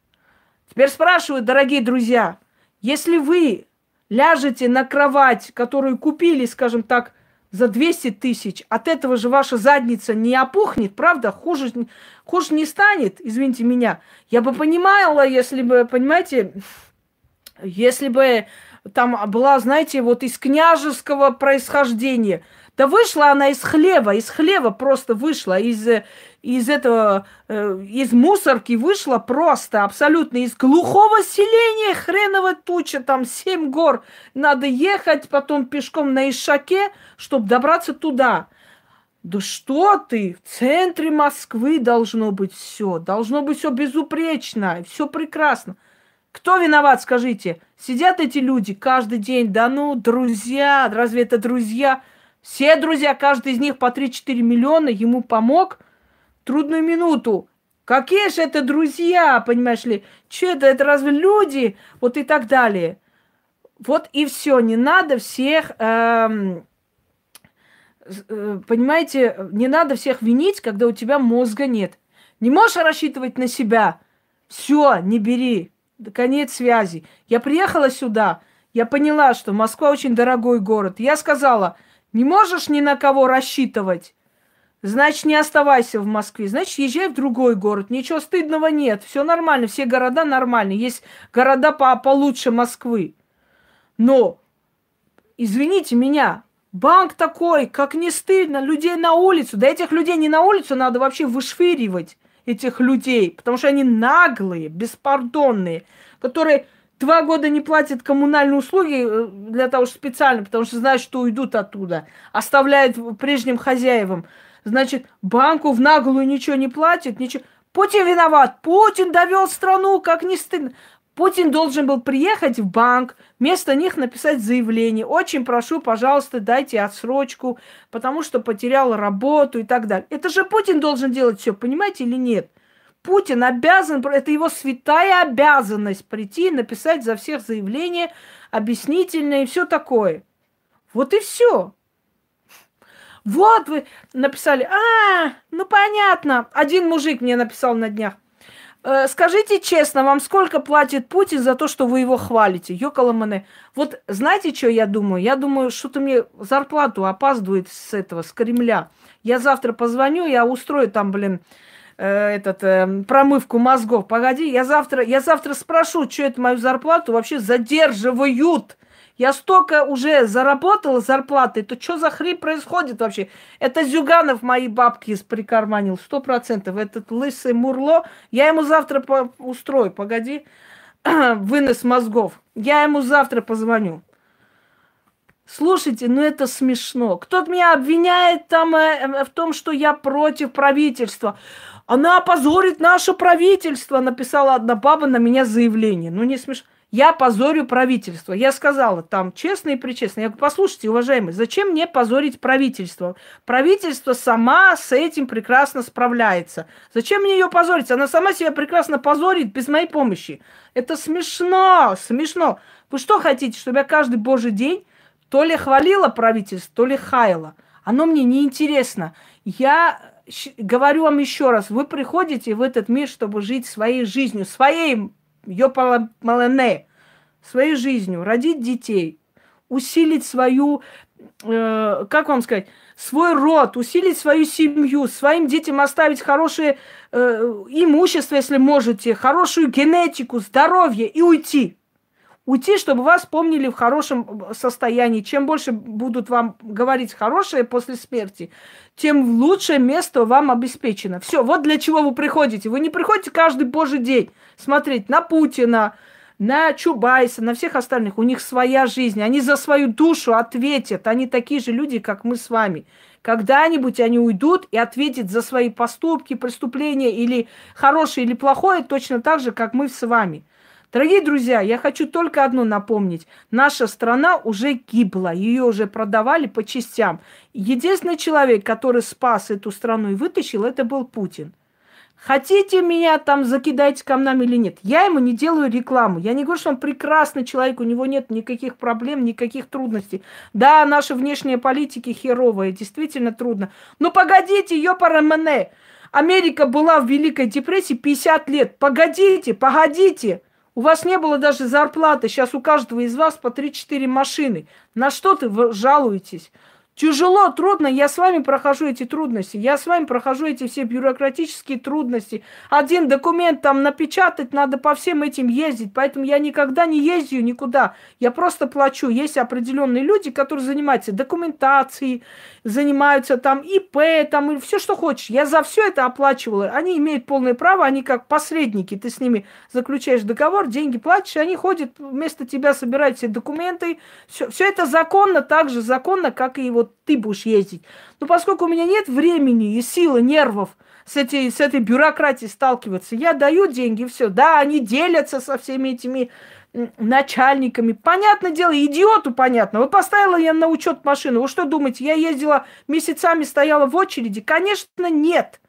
Теперь спрашиваю, дорогие друзья, если вы ляжете на кровать, которую купили, скажем так, за 200 тысяч, от этого же ваша задница не опухнет, правда? Хуже, хуже не станет, извините меня. Я бы понимала, если бы, понимаете, если бы там была, знаете, вот из княжеского происхождения. Да вышла она из хлева, из хлева просто вышла, из, из этого, э, из мусорки вышла просто, абсолютно из глухого селения, хреново туча, там семь гор. Надо ехать потом пешком на Ишаке, чтобы добраться туда. Да что ты, в центре Москвы должно быть все, должно быть все безупречно, все прекрасно. Кто виноват, скажите? Сидят эти люди каждый день, да ну, друзья, разве это друзья? Все друзья, каждый из них по 3-4 миллиона, ему помог – трудную минуту. Какие же это друзья, понимаешь ли? Че это? Это разве люди? Вот и так далее. Вот и все. Не надо всех, эм, э, понимаете, не надо всех винить, когда у тебя мозга нет. Не можешь рассчитывать на себя. Все, не бери. Конец связи. Я приехала сюда. Я поняла, что Москва очень дорогой город. Я сказала, не можешь ни на кого рассчитывать. Значит, не оставайся в Москве. Значит, езжай в другой город. Ничего стыдного нет. Все нормально. Все города нормальные. Есть города по получше Москвы. Но, извините меня, банк такой, как не стыдно, людей на улицу. Да этих людей не на улицу надо вообще вышвыривать, этих людей. Потому что они наглые, беспардонные, которые два года не платят коммунальные услуги э, для того, что специально, потому что знают, что уйдут оттуда, оставляют прежним хозяевам. Значит, банку в наглую ничего не платит, ничего. Путин виноват. Путин довел страну, как не стыдно. Путин должен был приехать в банк, вместо них написать заявление. Очень прошу, пожалуйста, дайте отсрочку, потому что потерял работу и так далее. Это же Путин должен делать все, понимаете или нет? Путин обязан, это его святая обязанность прийти, написать за всех заявление, объяснительное и все такое. Вот и все. Вот вы написали, а, ну понятно. Один мужик мне написал на днях. «Э, скажите честно, вам сколько платит Путин за то, что вы его хвалите? Йокаламане. Вот знаете, что я думаю? Я думаю, что-то мне зарплату опаздывает с этого, с Кремля. Я завтра позвоню, я устрою там, блин, э, этот, э, промывку мозгов. Погоди, я завтра, я завтра спрошу, что это мою зарплату вообще задерживают. Я столько уже заработала зарплаты, то что за хрень происходит вообще? Это Зюганов мои бабки прикарманил, сто процентов. Этот лысый мурло, я ему завтра по устрою, погоди, вынос мозгов. Я ему завтра позвоню. Слушайте, ну это смешно. Кто-то меня обвиняет там э, э, в том, что я против правительства. Она опозорит наше правительство, написала одна баба на меня заявление. Ну не смешно я позорю правительство. Я сказала там честно и причестно. Я говорю, послушайте, уважаемые, зачем мне позорить правительство? Правительство сама с этим прекрасно справляется. Зачем мне ее позорить? Она сама себя прекрасно позорит без моей помощи. Это смешно, смешно. Вы что хотите, чтобы я каждый божий день То ли хвалила правительство, то ли хаяло. Оно мне не интересно. Я говорю вам еще раз, вы приходите в этот мир, чтобы жить своей жизнью, своей ёпалане, своей жизнью, родить детей, усилить свою, э, как вам сказать, свой род, усилить свою семью, своим детям оставить хорошее э, имущество, если можете, хорошую генетику, здоровье и уйти. Уйти, чтобы вас помнили в хорошем состоянии. Чем больше будут вам говорить хорошее после смерти, тем лучшее место вам обеспечено. Все, вот для чего вы приходите. Вы не приходите каждый божий день смотреть на Путина, на Чубайса, на всех остальных. У них своя жизнь. Они за свою душу ответят. Они такие же люди, как мы с вами. Когда-нибудь они уйдут и ответят за свои поступки, преступления или хорошее, или плохое, точно так же, как мы с вами. Дорогие друзья, я хочу только одно напомнить. Наша страна уже гибла, ее уже продавали по частям. Единственный человек, который спас эту страну и вытащил, это был Путин. Хотите меня там закидать камнами или нет? Я ему не делаю рекламу. Я не говорю, что он прекрасный человек, у него нет никаких проблем, никаких трудностей. Да, наша внешняя политика херовая, действительно трудно. Но погодите, ёпарамане. Америка была в Великой депрессии 50 лет. Погодите, погодите. У вас не было даже зарплаты. Сейчас у каждого из вас по 3-4 машины. На что ты жалуетесь? Тяжело, трудно, я с вами прохожу эти трудности, я с вами прохожу эти все бюрократические трудности. Один документ там напечатать, надо по всем этим ездить, поэтому я никогда не ездию никуда, я просто плачу. Есть определенные люди, которые занимаются документацией, занимаются там ИП, там и все, что хочешь. Я за все это оплачивала. Они имеют полное право, они как посредники. Ты с ними заключаешь договор, деньги платишь, они ходят вместо тебя, собирают все документы. Все, все это законно, так же законно, как и вот вот ты будешь ездить. Но поскольку у меня нет времени и силы, нервов с этой, с этой бюрократией сталкиваться, я даю деньги, все. Да, они делятся со всеми этими начальниками. Понятное дело, идиоту понятно. Вот поставила я на учет машину. Вы что думаете, я ездила месяцами, стояла в очереди? Конечно, нет.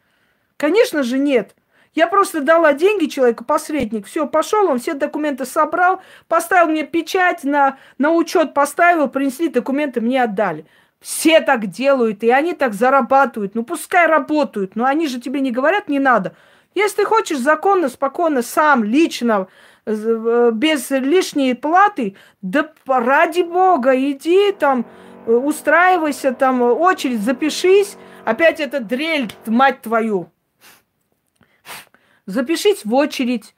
Конечно же, нет. Я просто дала деньги человеку, посредник. Все, пошел, он все документы собрал, поставил мне печать, на, на учет поставил, принесли документы, мне отдали. Все так делают, и они так зарабатывают. Ну, пускай работают, но они же тебе не говорят, не надо. Если ты хочешь законно, спокойно, сам, лично, без лишней платы, да ради бога, иди там, устраивайся там, очередь, запишись. Опять эта дрель, мать твою. Запишись в очередь.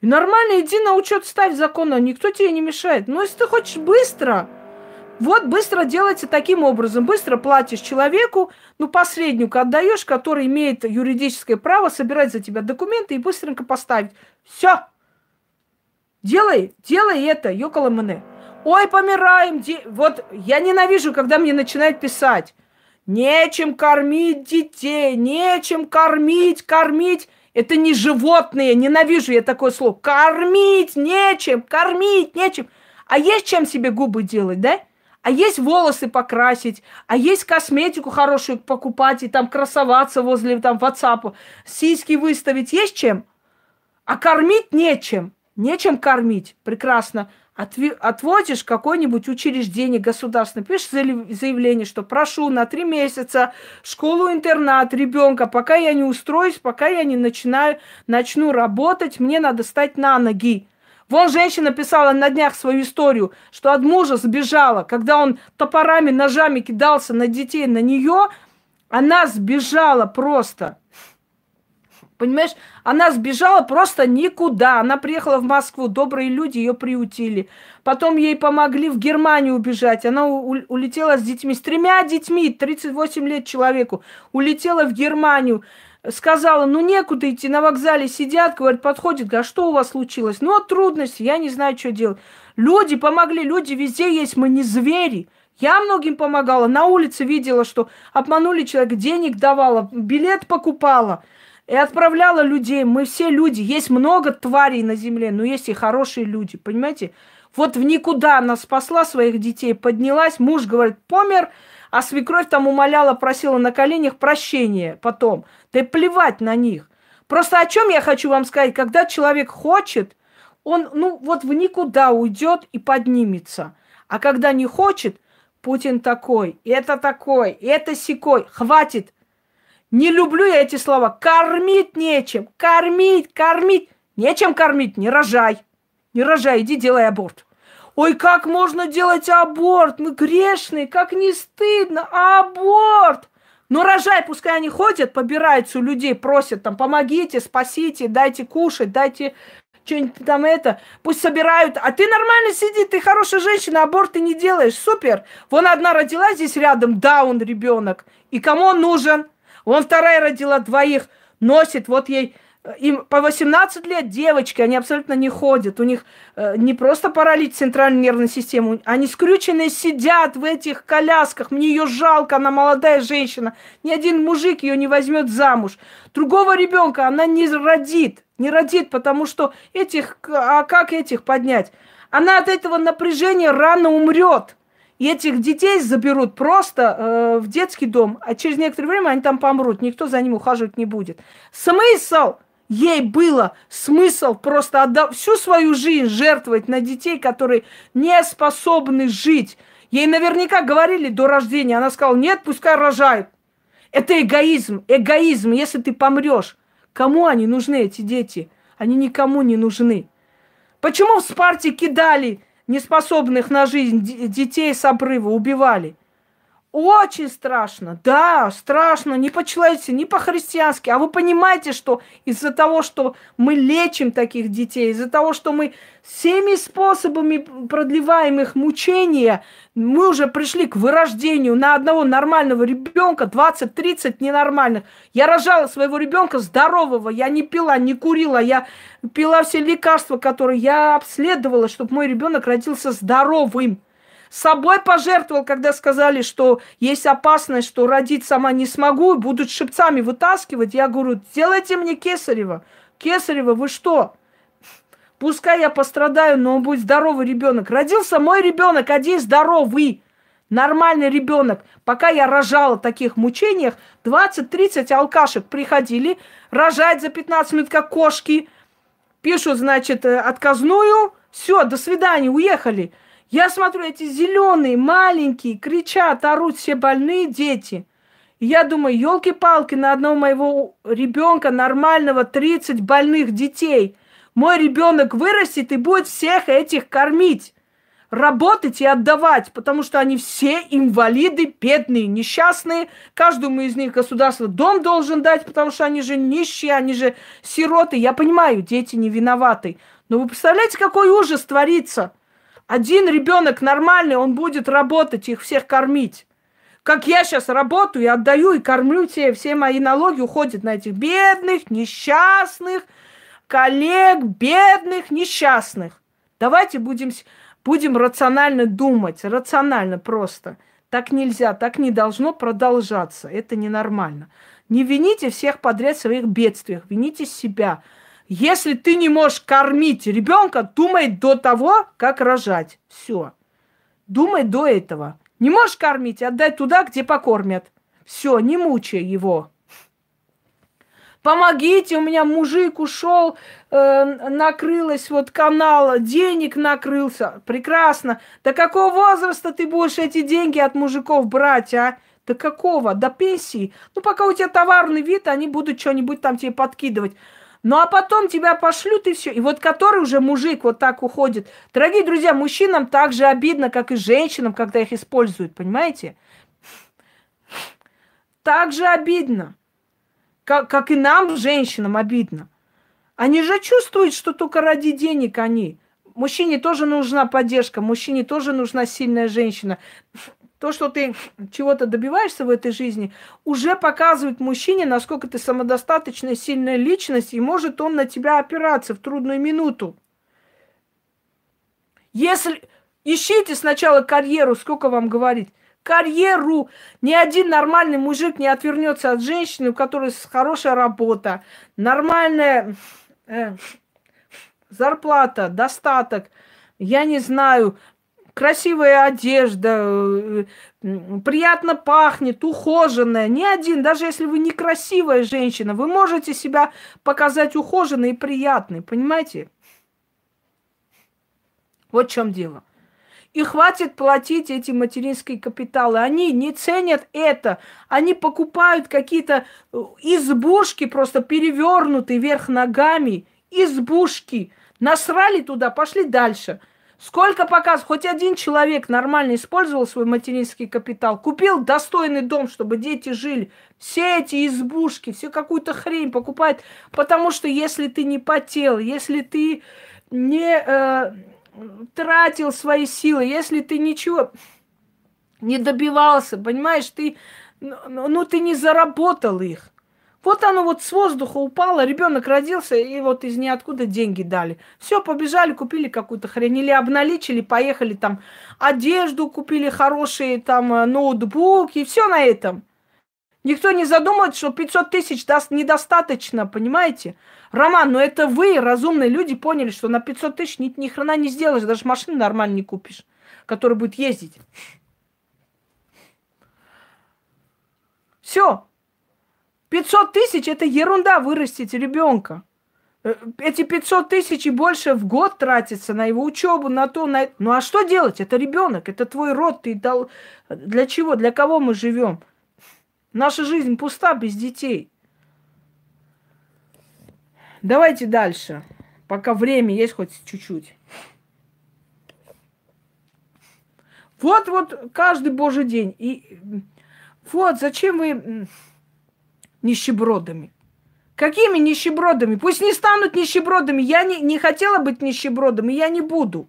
Нормально иди на учет ставь законно, никто тебе не мешает. Но если ты хочешь быстро, вот быстро делается таким образом. Быстро платишь человеку, ну, посреднику отдаешь, который имеет юридическое право собирать за тебя документы и быстренько поставить. Все. Делай, делай это, ёкало мне. Ой, помираем. Де... Вот я ненавижу, когда мне начинают писать. Нечем кормить детей, нечем кормить, кормить. Это не животные, ненавижу я такое слово. Кормить нечем, кормить нечем. А есть чем себе губы делать, да? А есть волосы покрасить, а есть косметику хорошую покупать и там красоваться возле там WhatsApp, сиськи выставить, есть чем? А кормить нечем. Нечем кормить. Прекрасно. Отви- отводишь какое-нибудь учреждение государственное, пишешь заявление, что прошу на три месяца школу-интернат ребенка, пока я не устроюсь, пока я не начинаю, начну работать, мне надо стать на ноги. Вон женщина писала на днях свою историю, что от мужа сбежала, когда он топорами, ножами кидался на детей, на нее, она сбежала просто. Понимаешь, она сбежала просто никуда. Она приехала в Москву, добрые люди ее приютили. Потом ей помогли в Германию убежать. Она улетела с детьми, с тремя детьми, 38 лет человеку. Улетела в Германию сказала, ну некуда идти, на вокзале сидят, говорят, подходит, а что у вас случилось? Ну, вот трудности, я не знаю, что делать. Люди помогли, люди везде есть, мы не звери. Я многим помогала, на улице видела, что обманули человека, денег давала, билет покупала и отправляла людей. Мы все люди, есть много тварей на земле, но есть и хорошие люди, понимаете? Вот в никуда она спасла своих детей, поднялась, муж говорит, помер, а свекровь там умоляла, просила на коленях прощения потом. Да плевать на них. Просто о чем я хочу вам сказать, когда человек хочет, он, ну, вот в никуда уйдет и поднимется. А когда не хочет, Путин такой, это такой, это секой, хватит. Не люблю я эти слова. Кормить нечем, кормить, кормить. Нечем кормить, не рожай. Не рожай, иди делай аборт. Ой, как можно делать аборт? Мы грешные, как не стыдно. Аборт! Ну, рожай, пускай они ходят, побираются у людей, просят там, помогите, спасите, дайте кушать, дайте что-нибудь там это. Пусть собирают. А ты нормально сиди, ты хорошая женщина, аборт ты не делаешь. Супер. Вон одна родила здесь рядом, даун ребенок. И кому он нужен? Вон вторая родила двоих, носит, вот ей им по 18 лет девочки, они абсолютно не ходят. У них э, не просто паралич центральной нервной системы, они скрюченные сидят в этих колясках. Мне ее жалко, она молодая женщина. Ни один мужик ее не возьмет замуж. Другого ребенка она не родит. Не родит, потому что этих, а как этих поднять? Она от этого напряжения рано умрет. И этих детей заберут просто э, в детский дом, а через некоторое время они там помрут, никто за ним ухаживать не будет. Смысл ей было смысл просто отдав всю свою жизнь жертвовать на детей, которые не способны жить. Ей наверняка говорили до рождения, она сказала, нет, пускай рожают. Это эгоизм, эгоизм, если ты помрешь. Кому они нужны, эти дети? Они никому не нужны. Почему в Спарте кидали неспособных на жизнь детей с обрыва, убивали? Очень страшно, да, страшно, не по-человечески, не по-христиански. А вы понимаете, что из-за того, что мы лечим таких детей, из-за того, что мы всеми способами продлеваем их мучения, мы уже пришли к вырождению на одного нормального ребенка, 20-30 ненормальных. Я рожала своего ребенка здорового, я не пила, не курила, я пила все лекарства, которые я обследовала, чтобы мой ребенок родился здоровым собой пожертвовал, когда сказали, что есть опасность, что родить сама не смогу, будут шипцами вытаскивать. Я говорю, сделайте мне кесарево. Кесарево, вы что? Пускай я пострадаю, но он будет здоровый ребенок. Родился мой ребенок, один здоровый, нормальный ребенок. Пока я рожала в таких мучениях, 20-30 алкашек приходили рожать за 15 минут, как кошки. Пишут, значит, э, отказную. Все, до свидания, уехали. Я смотрю, эти зеленые, маленькие, кричат, орут все больные дети. И я думаю, елки-палки, на одного моего ребенка нормального 30 больных детей. Мой ребенок вырастет и будет всех этих кормить, работать и отдавать, потому что они все инвалиды, бедные, несчастные. Каждому из них государство дом должен дать, потому что они же нищие, они же сироты. Я понимаю, дети не виноваты. Но вы представляете, какой ужас творится – один ребенок нормальный, он будет работать, их всех кормить. Как я сейчас работаю и отдаю и кормлю те, все мои налоги уходят на этих бедных, несчастных, коллег, бедных, несчастных. Давайте будем, будем рационально думать, рационально просто. Так нельзя, так не должно продолжаться. Это ненормально. Не вините всех подряд в своих бедствиях, вините себя. Если ты не можешь кормить ребенка, думай до того, как рожать. Все. Думай до этого. Не можешь кормить, отдай туда, где покормят. Все, не мучай его. Помогите, у меня мужик ушел, э, накрылась вот канал, денег накрылся. Прекрасно. До какого возраста ты будешь эти деньги от мужиков брать, а? До какого? До пенсии. Ну, пока у тебя товарный вид, они будут что-нибудь там тебе подкидывать. Ну а потом тебя пошлют и все. И вот который уже мужик вот так уходит. Дорогие друзья, мужчинам так же обидно, как и женщинам, когда их используют, понимаете? Так же обидно, как, как и нам, женщинам, обидно. Они же чувствуют, что только ради денег они. Мужчине тоже нужна поддержка, мужчине тоже нужна сильная женщина то, что ты чего-то добиваешься в этой жизни, уже показывает мужчине, насколько ты самодостаточная, сильная личность, и может он на тебя опираться в трудную минуту. Если ищите сначала карьеру, сколько вам говорить, карьеру. Ни один нормальный мужик не отвернется от женщины, у которой хорошая работа, нормальная э, зарплата, достаток, я не знаю, красивая одежда, э, приятно пахнет, ухоженная. Ни один, даже если вы некрасивая женщина, вы можете себя показать ухоженной и приятной, понимаете? Вот в чем дело. И хватит платить эти материнские капиталы. Они не ценят это. Они покупают какие-то э, избушки, просто перевернутые вверх ногами. Избушки. Насрали туда, пошли дальше. Сколько показов, хоть один человек нормально использовал свой материнский капитал, купил достойный дом, чтобы дети жили. Все эти избушки, все какую-то хрень покупает, потому что если ты не потел, если ты не э, тратил свои силы, если ты ничего не добивался, понимаешь, ты, ну, ну ты не заработал их. Вот оно вот с воздуха упало, ребенок родился, и вот из ниоткуда деньги дали. Все, побежали, купили какую-то хрень, или обналичили, поехали там, одежду купили хорошие, там, э, ноутбуки, все на этом. Никто не задумывает, что 500 тысяч даст недостаточно, понимаете? Роман, но ну это вы, разумные люди, поняли, что на 500 тысяч ни, ни хрена не сделаешь, даже машину нормально не купишь, которая будет ездить. Все, 500 тысяч – это ерунда вырастить ребенка. Э, эти 500 тысяч и больше в год тратится на его учебу, на то, на. Ну а что делать? Это ребенок, это твой род. Ты дал... Для чего? Для кого мы живем? Наша жизнь пуста без детей. Давайте дальше, пока время есть хоть чуть-чуть. Вот, вот каждый божий день. И вот зачем вы нищебродами. Какими нищебродами? Пусть не станут нищебродами. Я не, не хотела быть нищебродом, и я не буду.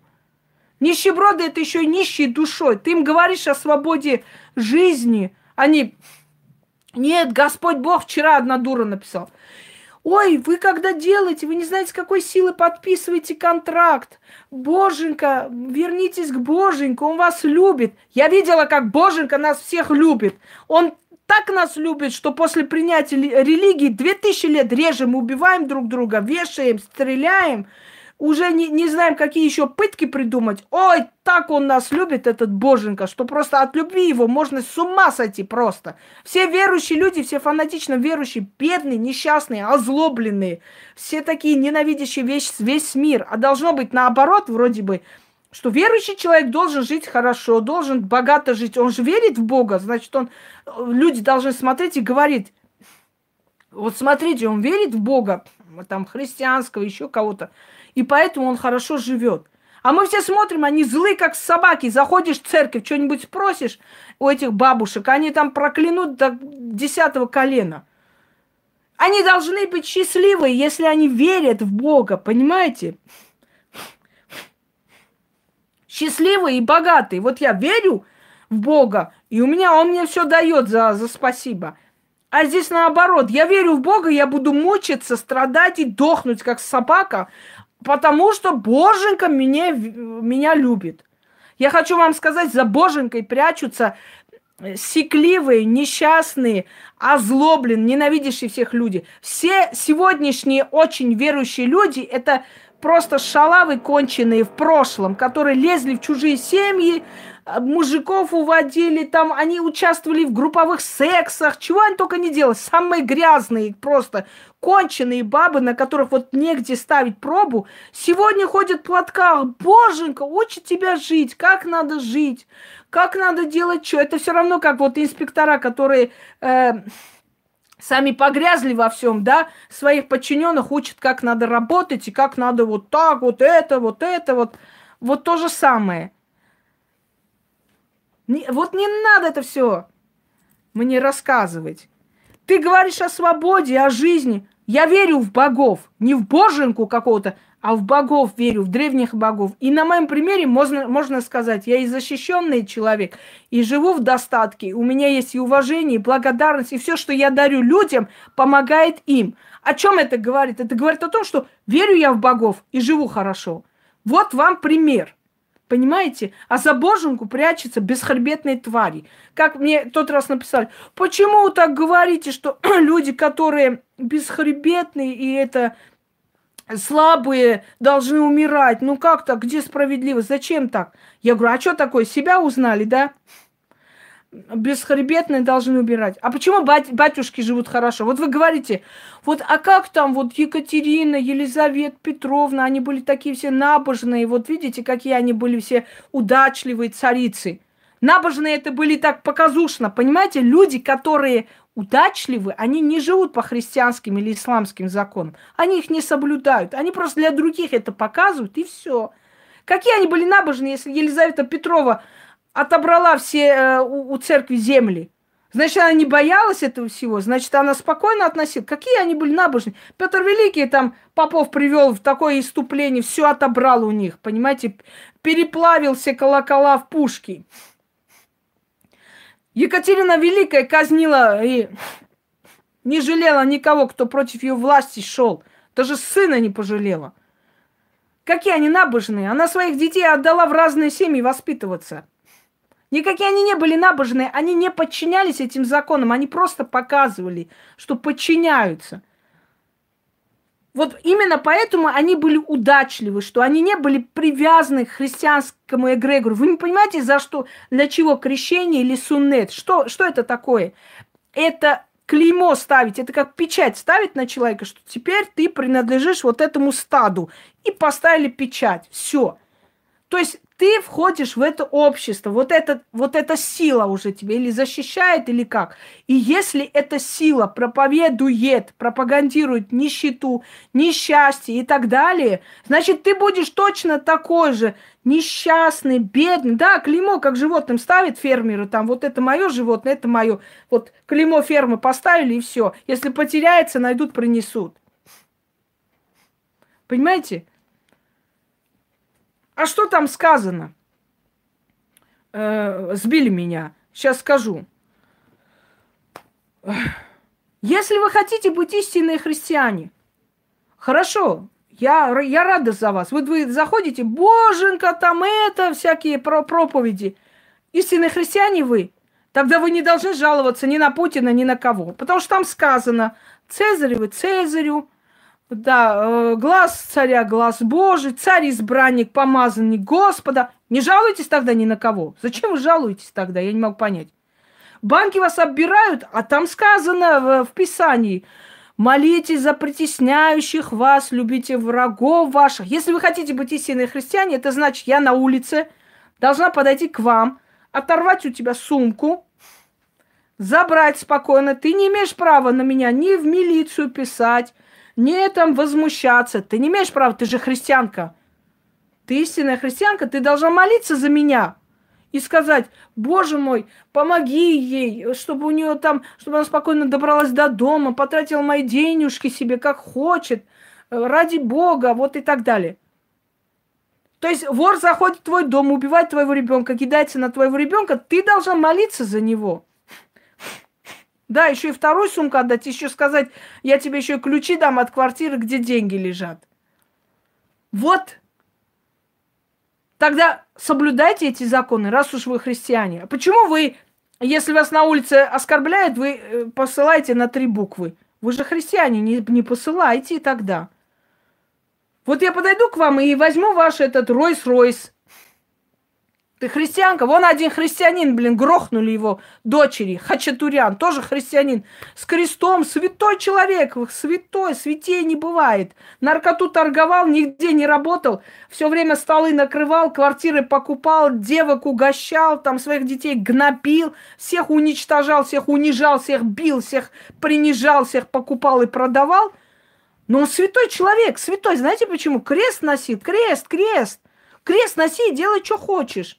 Нищеброды это еще и нищие душой. Ты им говоришь о свободе жизни. Они... Нет, Господь Бог вчера одна дура написал. Ой, вы когда делаете, вы не знаете, с какой силы подписываете контракт. Боженька, вернитесь к Боженьку, он вас любит. Я видела, как Боженька нас всех любит. Он так нас любит, что после принятия религии 2000 лет режем, убиваем друг друга, вешаем, стреляем, уже не, не знаем, какие еще пытки придумать. Ой, так он нас любит, этот боженька, что просто от любви его можно с ума сойти просто. Все верующие люди, все фанатично верующие, бедные, несчастные, озлобленные, все такие ненавидящие весь, весь мир. А должно быть наоборот, вроде бы, что верующий человек должен жить хорошо, должен богато жить. Он же верит в Бога, значит, он, люди должны смотреть и говорить, вот смотрите, он верит в Бога, там, христианского, еще кого-то, и поэтому он хорошо живет. А мы все смотрим, они злые, как собаки. Заходишь в церковь, что-нибудь спросишь у этих бабушек, они там проклянут до десятого колена. Они должны быть счастливы, если они верят в Бога, понимаете? Счастливый и богатый. Вот я верю в Бога, и у меня он мне все дает за, за спасибо. А здесь наоборот, я верю в Бога, я буду мучиться, страдать и дохнуть, как собака, потому что Боженька меня, меня любит. Я хочу вам сказать, за Боженькой прячутся сикливые, несчастные, озлобленные, ненавидящие всех люди. Все сегодняшние очень верующие люди – это просто шалавы конченые в прошлом, которые лезли в чужие семьи, э, мужиков уводили, там они участвовали в групповых сексах, чего они только не делали, самые грязные просто конченые бабы, на которых вот негде ставить пробу, сегодня ходят в платках, боженька, учит тебя жить, как надо жить, как надо делать что, это все равно как вот инспектора, которые... Э, сами погрязли во всем, да, своих подчиненных учат, как надо работать и как надо вот так, вот это, вот это, вот, вот то же самое. Не, вот не надо это все мне рассказывать. Ты говоришь о свободе, о жизни. Я верю в богов, не в боженку какого-то, а в богов верю, в древних богов. И на моем примере можно, можно сказать, я и защищенный человек, и живу в достатке. У меня есть и уважение, и благодарность, и все, что я дарю людям, помогает им. О чем это говорит? Это говорит о том, что верю я в богов и живу хорошо. Вот вам пример. Понимаете? А за боженку прячется бесхребетные твари. Как мне тот раз написали, почему вы так говорите, что люди, которые бесхребетные, и это слабые должны умирать. Ну как так? Где справедливость? Зачем так? Я говорю, а что такое? Себя узнали, да? бесхребетные должны убирать. А почему бать, батюшки живут хорошо? Вот вы говорите, вот а как там вот Екатерина, Елизавета Петровна, они были такие все набожные, вот видите, какие они были все удачливые царицы. Набожные это были так показушно, понимаете? Люди, которые удачливы, они не живут по христианским или исламским законам. Они их не соблюдают. Они просто для других это показывают, и все. Какие они были набожные, если Елизавета Петрова отобрала все э, у, у церкви земли. Значит, она не боялась этого всего, значит, она спокойно относилась. Какие они были набожные. Петр Великий там Попов привел в такое иступление, все отобрал у них, понимаете, переплавил все колокола в пушки. Екатерина Великая казнила и не жалела никого, кто против ее власти шел. Даже сына не пожалела. Какие они набожные. Она своих детей отдала в разные семьи воспитываться. Никакие они не были набожные, они не подчинялись этим законам, они просто показывали, что подчиняются. Вот именно поэтому они были удачливы, что они не были привязаны к христианскому эгрегору. Вы не понимаете, за что, для чего крещение или суннет? Что, что это такое? Это клеймо ставить, это как печать ставить на человека, что теперь ты принадлежишь вот этому стаду. И поставили печать. Все. То есть ты входишь в это общество, вот, это, вот эта сила уже тебе или защищает, или как. И если эта сила проповедует, пропагандирует нищету, несчастье и так далее, значит, ты будешь точно такой же несчастный, бедный. Да, клеймо как животным ставят фермеры, там, вот это мое животное, это мое. Вот клеймо фермы поставили, и все. Если потеряется, найдут, принесут. Понимаете? А что там сказано? Э, сбили меня. Сейчас скажу. Если вы хотите быть истинные христиане, хорошо, я, я рада за вас. Вот вы заходите, боженька, там это, всякие про проповеди. Истинные христиане вы, тогда вы не должны жаловаться ни на Путина, ни на кого. Потому что там сказано, Цезаревы Цезарю, да, э, глаз царя, глаз Божий, царь-избранник, помазанник Господа. Не жалуйтесь тогда ни на кого. Зачем вы жалуетесь тогда? Я не могу понять. Банки вас оббирают, а там сказано в, в Писании, молитесь за притесняющих вас, любите врагов ваших. Если вы хотите быть истинные христиане, это значит, я на улице должна подойти к вам, оторвать у тебя сумку, забрать спокойно. Ты не имеешь права на меня ни в милицию писать, не там возмущаться. Ты не имеешь права, ты же христианка. Ты истинная христианка, ты должна молиться за меня и сказать, Боже мой, помоги ей, чтобы у нее там, чтобы она спокойно добралась до дома, потратила мои денежки себе как хочет, ради Бога, вот и так далее. То есть вор заходит в твой дом, убивает твоего ребенка, кидается на твоего ребенка, ты должна молиться за него. Да, еще и вторую сумку отдать, еще сказать, я тебе еще ключи дам от квартиры, где деньги лежат. Вот. Тогда соблюдайте эти законы, раз уж вы христиане. А почему вы, если вас на улице оскорбляют, вы э, посылаете на три буквы? Вы же христиане, не, не посылайте тогда. Вот я подойду к вам и возьму ваш этот Ройс-Ройс, ты христианка? Вон один христианин, блин, грохнули его дочери. Хачатурян, тоже христианин. С крестом, святой человек, святой, святей не бывает. Наркоту торговал, нигде не работал. Все время столы накрывал, квартиры покупал, девок угощал, там своих детей гнобил, всех уничтожал, всех унижал, всех бил, всех принижал, всех покупал и продавал. Но он святой человек, святой. Знаете почему? Крест носит, крест, крест. Крест носи, делай, что хочешь.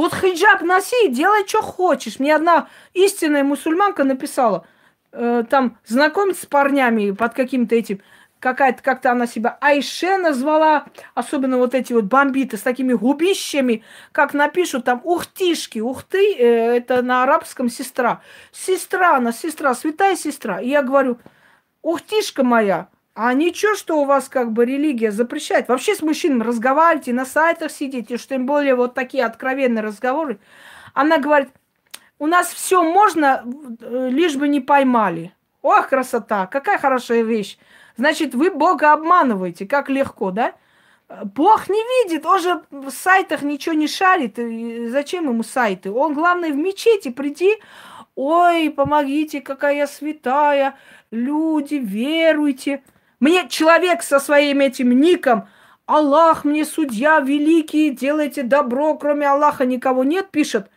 Вот хиджаб носи, делай, что хочешь. Мне одна истинная мусульманка написала, э, там, знакомиться с парнями под каким-то этим, какая-то, как-то она себя Айше назвала, особенно вот эти вот бомбиты с такими губищами, как напишут там ухтишки, ухты, э, это на арабском сестра. Сестра, она сестра, святая сестра. И я говорю, ухтишка моя, а ничего, что у вас как бы религия запрещает. Вообще с мужчинами разговаривайте, на сайтах сидите, что тем более вот такие откровенные разговоры. Она говорит, у нас все можно, э, лишь бы не поймали. Ох, красота, какая хорошая вещь. Значит, вы Бога обманываете, как легко, да? Бог не видит, он же в сайтах ничего не шарит. Зачем ему сайты? Он, главное, в мечети приди, ой, помогите, какая я святая, люди, веруйте. Мне человек со своим этим ником, Аллах мне судья великий, делайте добро, кроме Аллаха никого нет, пишет.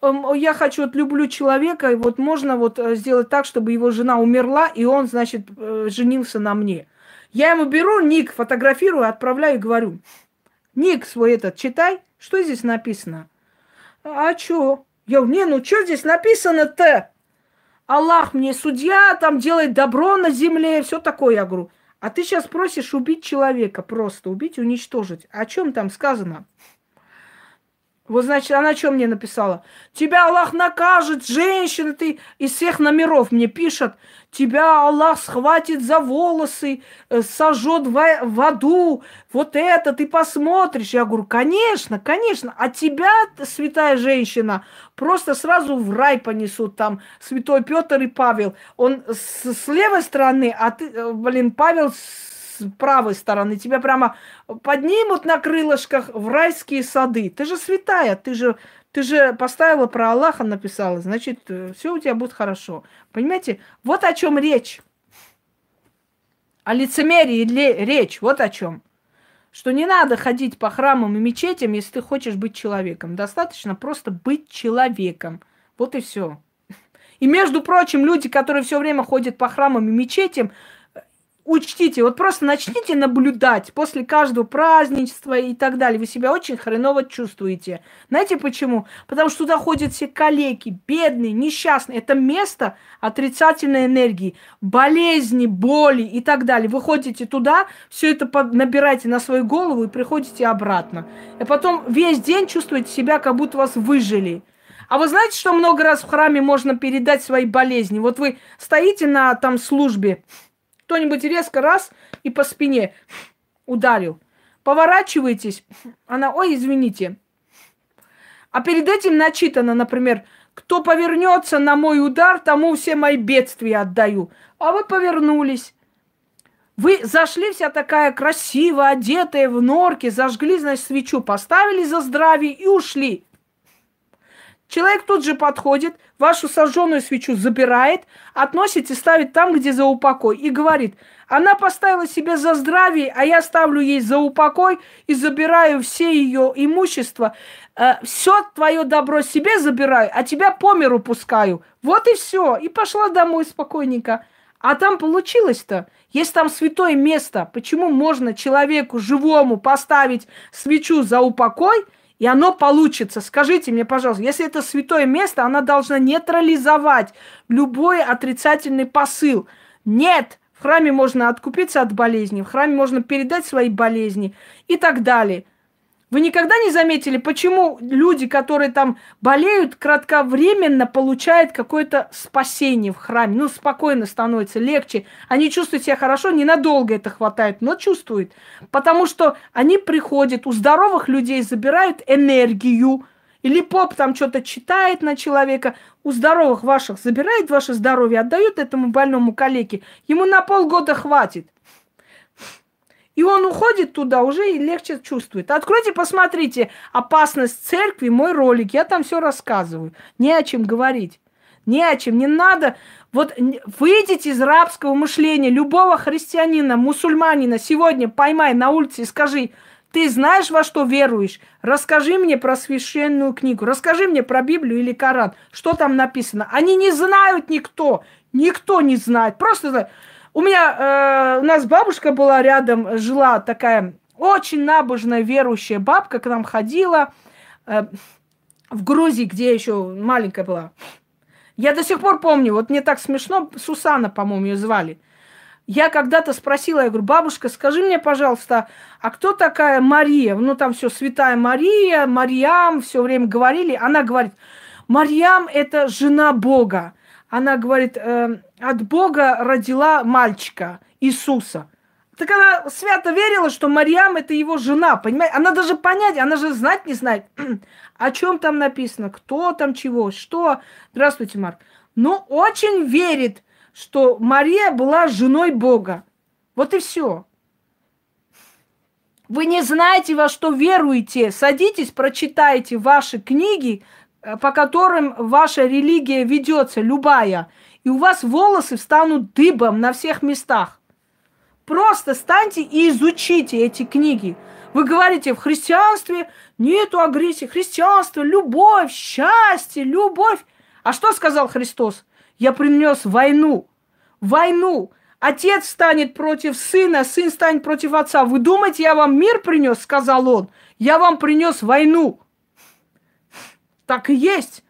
Эм, я хочу, вот люблю человека, и вот можно вот э, сделать так, чтобы его жена умерла, и он, значит, э, женился на мне. Я ему беру ник, фотографирую, отправляю и говорю, ник свой этот читай, что здесь написано? А чё? Я говорю, не, ну что здесь написано-то? Аллах мне судья, там делает добро на земле, все такое. Я говорю, а ты сейчас просишь убить человека, просто убить уничтожить. О чем там сказано? Вот, значит, она что мне написала? Тебя Аллах накажет, женщина, ты из всех номеров мне пишет. Тебя Аллах схватит за волосы, э, сожжет в аду. Вот это ты посмотришь. Я говорю, конечно, конечно. А тебя, святая женщина, просто сразу в рай понесут. Там святой Петр и Павел. Он с, с левой стороны, а ты, э, блин, Павел с правой стороны, тебя прямо поднимут на крылышках в райские сады. Ты же святая, ты же, ты же поставила про Аллаха, написала, значит, э, все у тебя будет хорошо. Понимаете? Вот о чем речь. О лицемерии речь, вот о чем. Что не надо ходить по храмам и мечетям, если ты хочешь быть человеком. Достаточно просто быть человеком. Вот и все. И между прочим, люди, которые все время ходят по храмам и мечетям, учтите, вот просто начните наблюдать после каждого праздничества и так далее. Вы себя очень хреново чувствуете. Знаете почему? Потому что туда ходят все калеки, бедные, несчастные. Это место отрицательной энергии, болезни, боли и так далее. Вы ходите туда, все это набираете на свою голову и приходите обратно. И потом весь день чувствуете себя, как будто вас выжили. А вы знаете, что много раз в храме можно передать свои болезни? Вот вы стоите на там службе, кто-нибудь резко раз и по спине ударил. Поворачиваетесь, она, ой, извините. А перед этим начитано, например, кто повернется на мой удар, тому все мои бедствия отдаю. А вы повернулись. Вы зашли вся такая красивая, одетая в норке, зажгли, значит, свечу, поставили за здравие и ушли. Человек тут же подходит, вашу сожженную свечу забирает, относит и ставит там, где за упокой, и говорит, она поставила себе за здравие, а я ставлю ей за упокой и забираю все ее имущество, э, все твое добро себе забираю, а тебя по миру пускаю. Вот и все. И пошла домой спокойненько. А там получилось-то, есть там святое место, почему можно человеку живому поставить свечу за упокой – и оно получится. Скажите мне, пожалуйста, если это святое место, она должна нейтрализовать любой отрицательный посыл. Нет, в храме можно откупиться от болезни, в храме можно передать свои болезни и так далее. Вы никогда не заметили, почему люди, которые там болеют, кратковременно получают какое-то спасение в храме? Ну, спокойно становится, легче. Они чувствуют себя хорошо, ненадолго это хватает, но чувствуют. Потому что они приходят, у здоровых людей забирают энергию, или поп там что-то читает на человека, у здоровых ваших забирает ваше здоровье, отдает этому больному калеке, ему на полгода хватит. И он уходит туда, уже и легче чувствует. Откройте, посмотрите «Опасность церкви», мой ролик, я там все рассказываю. Не о чем говорить. Не о чем, не надо. Вот выйдите из рабского мышления любого христианина, мусульманина сегодня поймай на улице и скажи, ты знаешь, во что веруешь? Расскажи мне про священную книгу, расскажи мне про Библию или Коран, что там написано. Они не знают никто, никто не знает, просто. У меня, э, у нас бабушка была рядом, жила такая очень набожная, верующая бабка, к нам ходила э, в Грузии, где я еще маленькая была. Я до сих пор помню, вот мне так смешно, Сусана, по-моему, ее звали. Я когда-то спросила, я говорю, бабушка, скажи мне, пожалуйста, а кто такая Мария? Ну, там все Святая Мария, Мариам, все время говорили. Она говорит, Мариам – это жена Бога она говорит, э, от Бога родила мальчика, Иисуса. Так она свято верила, что Марьям это его жена, понимаете? Она даже понять, она же знать не знает, о чем там написано, кто там чего, что. Здравствуйте, Марк. Ну, очень верит, что Мария была женой Бога. Вот и все. Вы не знаете, во что веруете. Садитесь, прочитайте ваши книги, э, по которым ваша религия ведется, любая. И у вас волосы встанут дыбом на всех местах. Просто станьте и изучите эти книги. Вы говорите, в христианстве нету агрессии. Христианство, любовь, счастье, любовь. А что сказал Христос? Я принес войну. Войну. Отец станет против сына, сын станет против отца. Вы думаете, я вам мир принес, сказал он. Я вам принес войну. Так и есть.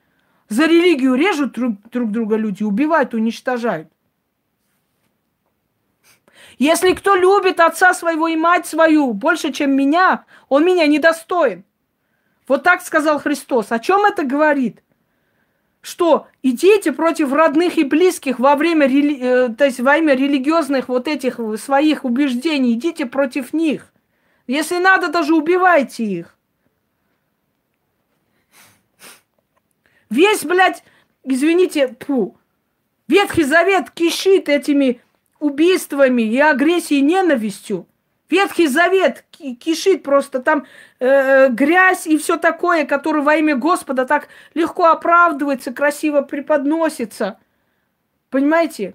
За религию режут друг, друг друга люди, убивают, уничтожают. Если кто любит отца своего и мать свою больше, чем меня, он меня недостоин. Вот так сказал Христос. О чем это говорит? что идите против родных и близких во время, э, то есть во имя религиозных вот этих своих убеждений, идите против них. Если надо, даже убивайте их. Весь, блядь, извините, пу, Ветхий Завет кишит этими убийствами и агрессией, и ненавистью. Ветхий Завет кишит просто там э, э, грязь и все такое, которое во имя Господа так легко оправдывается, красиво преподносится. Понимаете?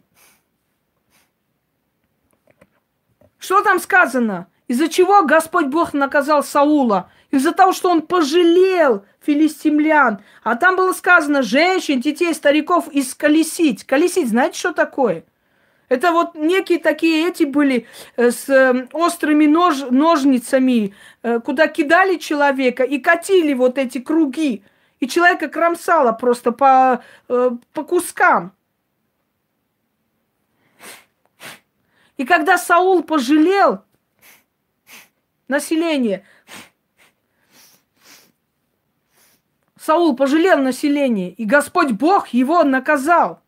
Что там сказано? Из-за чего Господь Бог наказал Саула? Из-за того, что он пожалел филистимлян. А там было сказано, женщин, детей, стариков исколесить. Колесить, знаете, что такое? Это вот некие такие эти были э, с э, острыми нож, ножницами, э, куда кидали человека и катили вот эти круги. И человека кромсало просто по, по кускам. И когда Саул пожалел население, Саул пожалел население, и Господь Бог его наказал –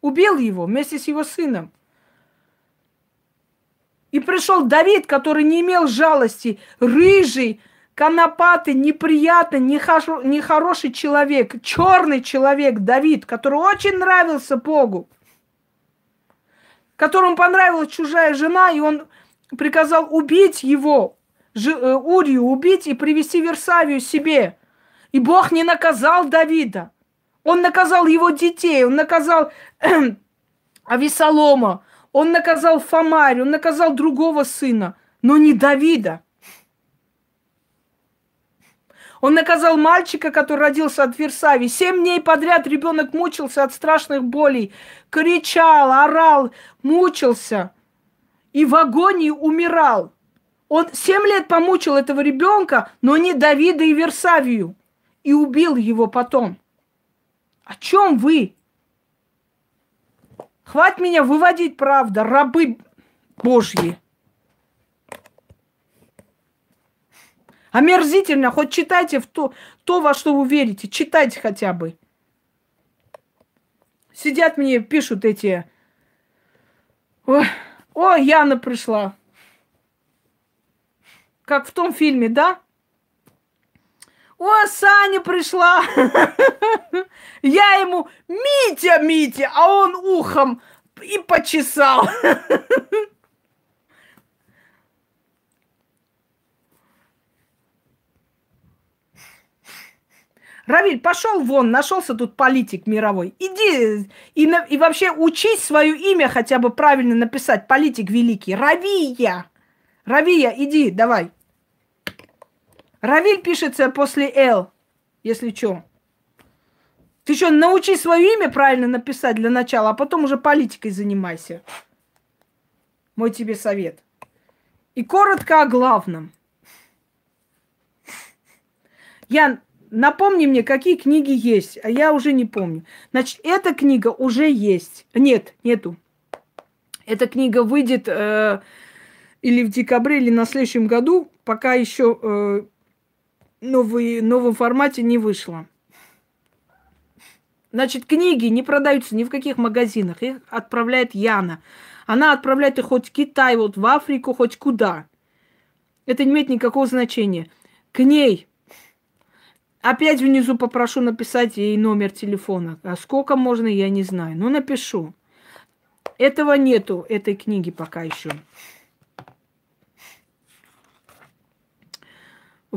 убил его вместе с его сыном. И пришел Давид, который не имел жалости, рыжий, конопатый, неприятный, нехороший, нехороший человек, черный человек Давид, который очень нравился Богу, которому понравилась чужая жена, и он приказал убить его, Урию, убить и привести Версавию себе. И Бог не наказал Давида. Он наказал его детей, он наказал Авесолома, он наказал Фомарь, он наказал другого сына, но не Давида. Он наказал мальчика, который родился от Версави. Семь дней подряд ребенок мучился от страшных болей, кричал, орал, мучился и в агонии умирал. Он семь лет помучил этого ребенка, но не Давида и Версавию, и убил его потом. О чем вы? Хватит меня выводить, правда, рабы Божьи. Омерзительно, хоть читайте в то, то, во что вы верите, читайте хотя бы. Сидят мне, пишут эти... Ой, о, Яна пришла. Как в том фильме, да? О, Саня пришла. Я ему, Митя, Митя, а он ухом и почесал. Равиль, пошел вон, нашелся тут политик мировой. Иди и, и вообще учись свое имя хотя бы правильно написать. Политик великий. Равия. Равия, иди, давай. Равиль пишется после «Л», если что. Ты что, научи свое имя правильно написать для начала, а потом уже политикой занимайся. Мой тебе совет. И коротко о главном. Ян, напомни мне, какие книги есть, а я уже не помню. Значит, эта книга уже есть. Нет, нету. Эта книга выйдет э, или в декабре, или на следующем году, пока еще э, новый, новом формате не вышло. Значит, книги не продаются ни в каких магазинах. Их отправляет Яна. Она отправляет их хоть в Китай, вот в Африку, хоть куда. Это не имеет никакого значения. К ней. Опять внизу попрошу написать ей номер телефона. А сколько можно, я не знаю. Ну, напишу. Этого нету, этой книги пока еще.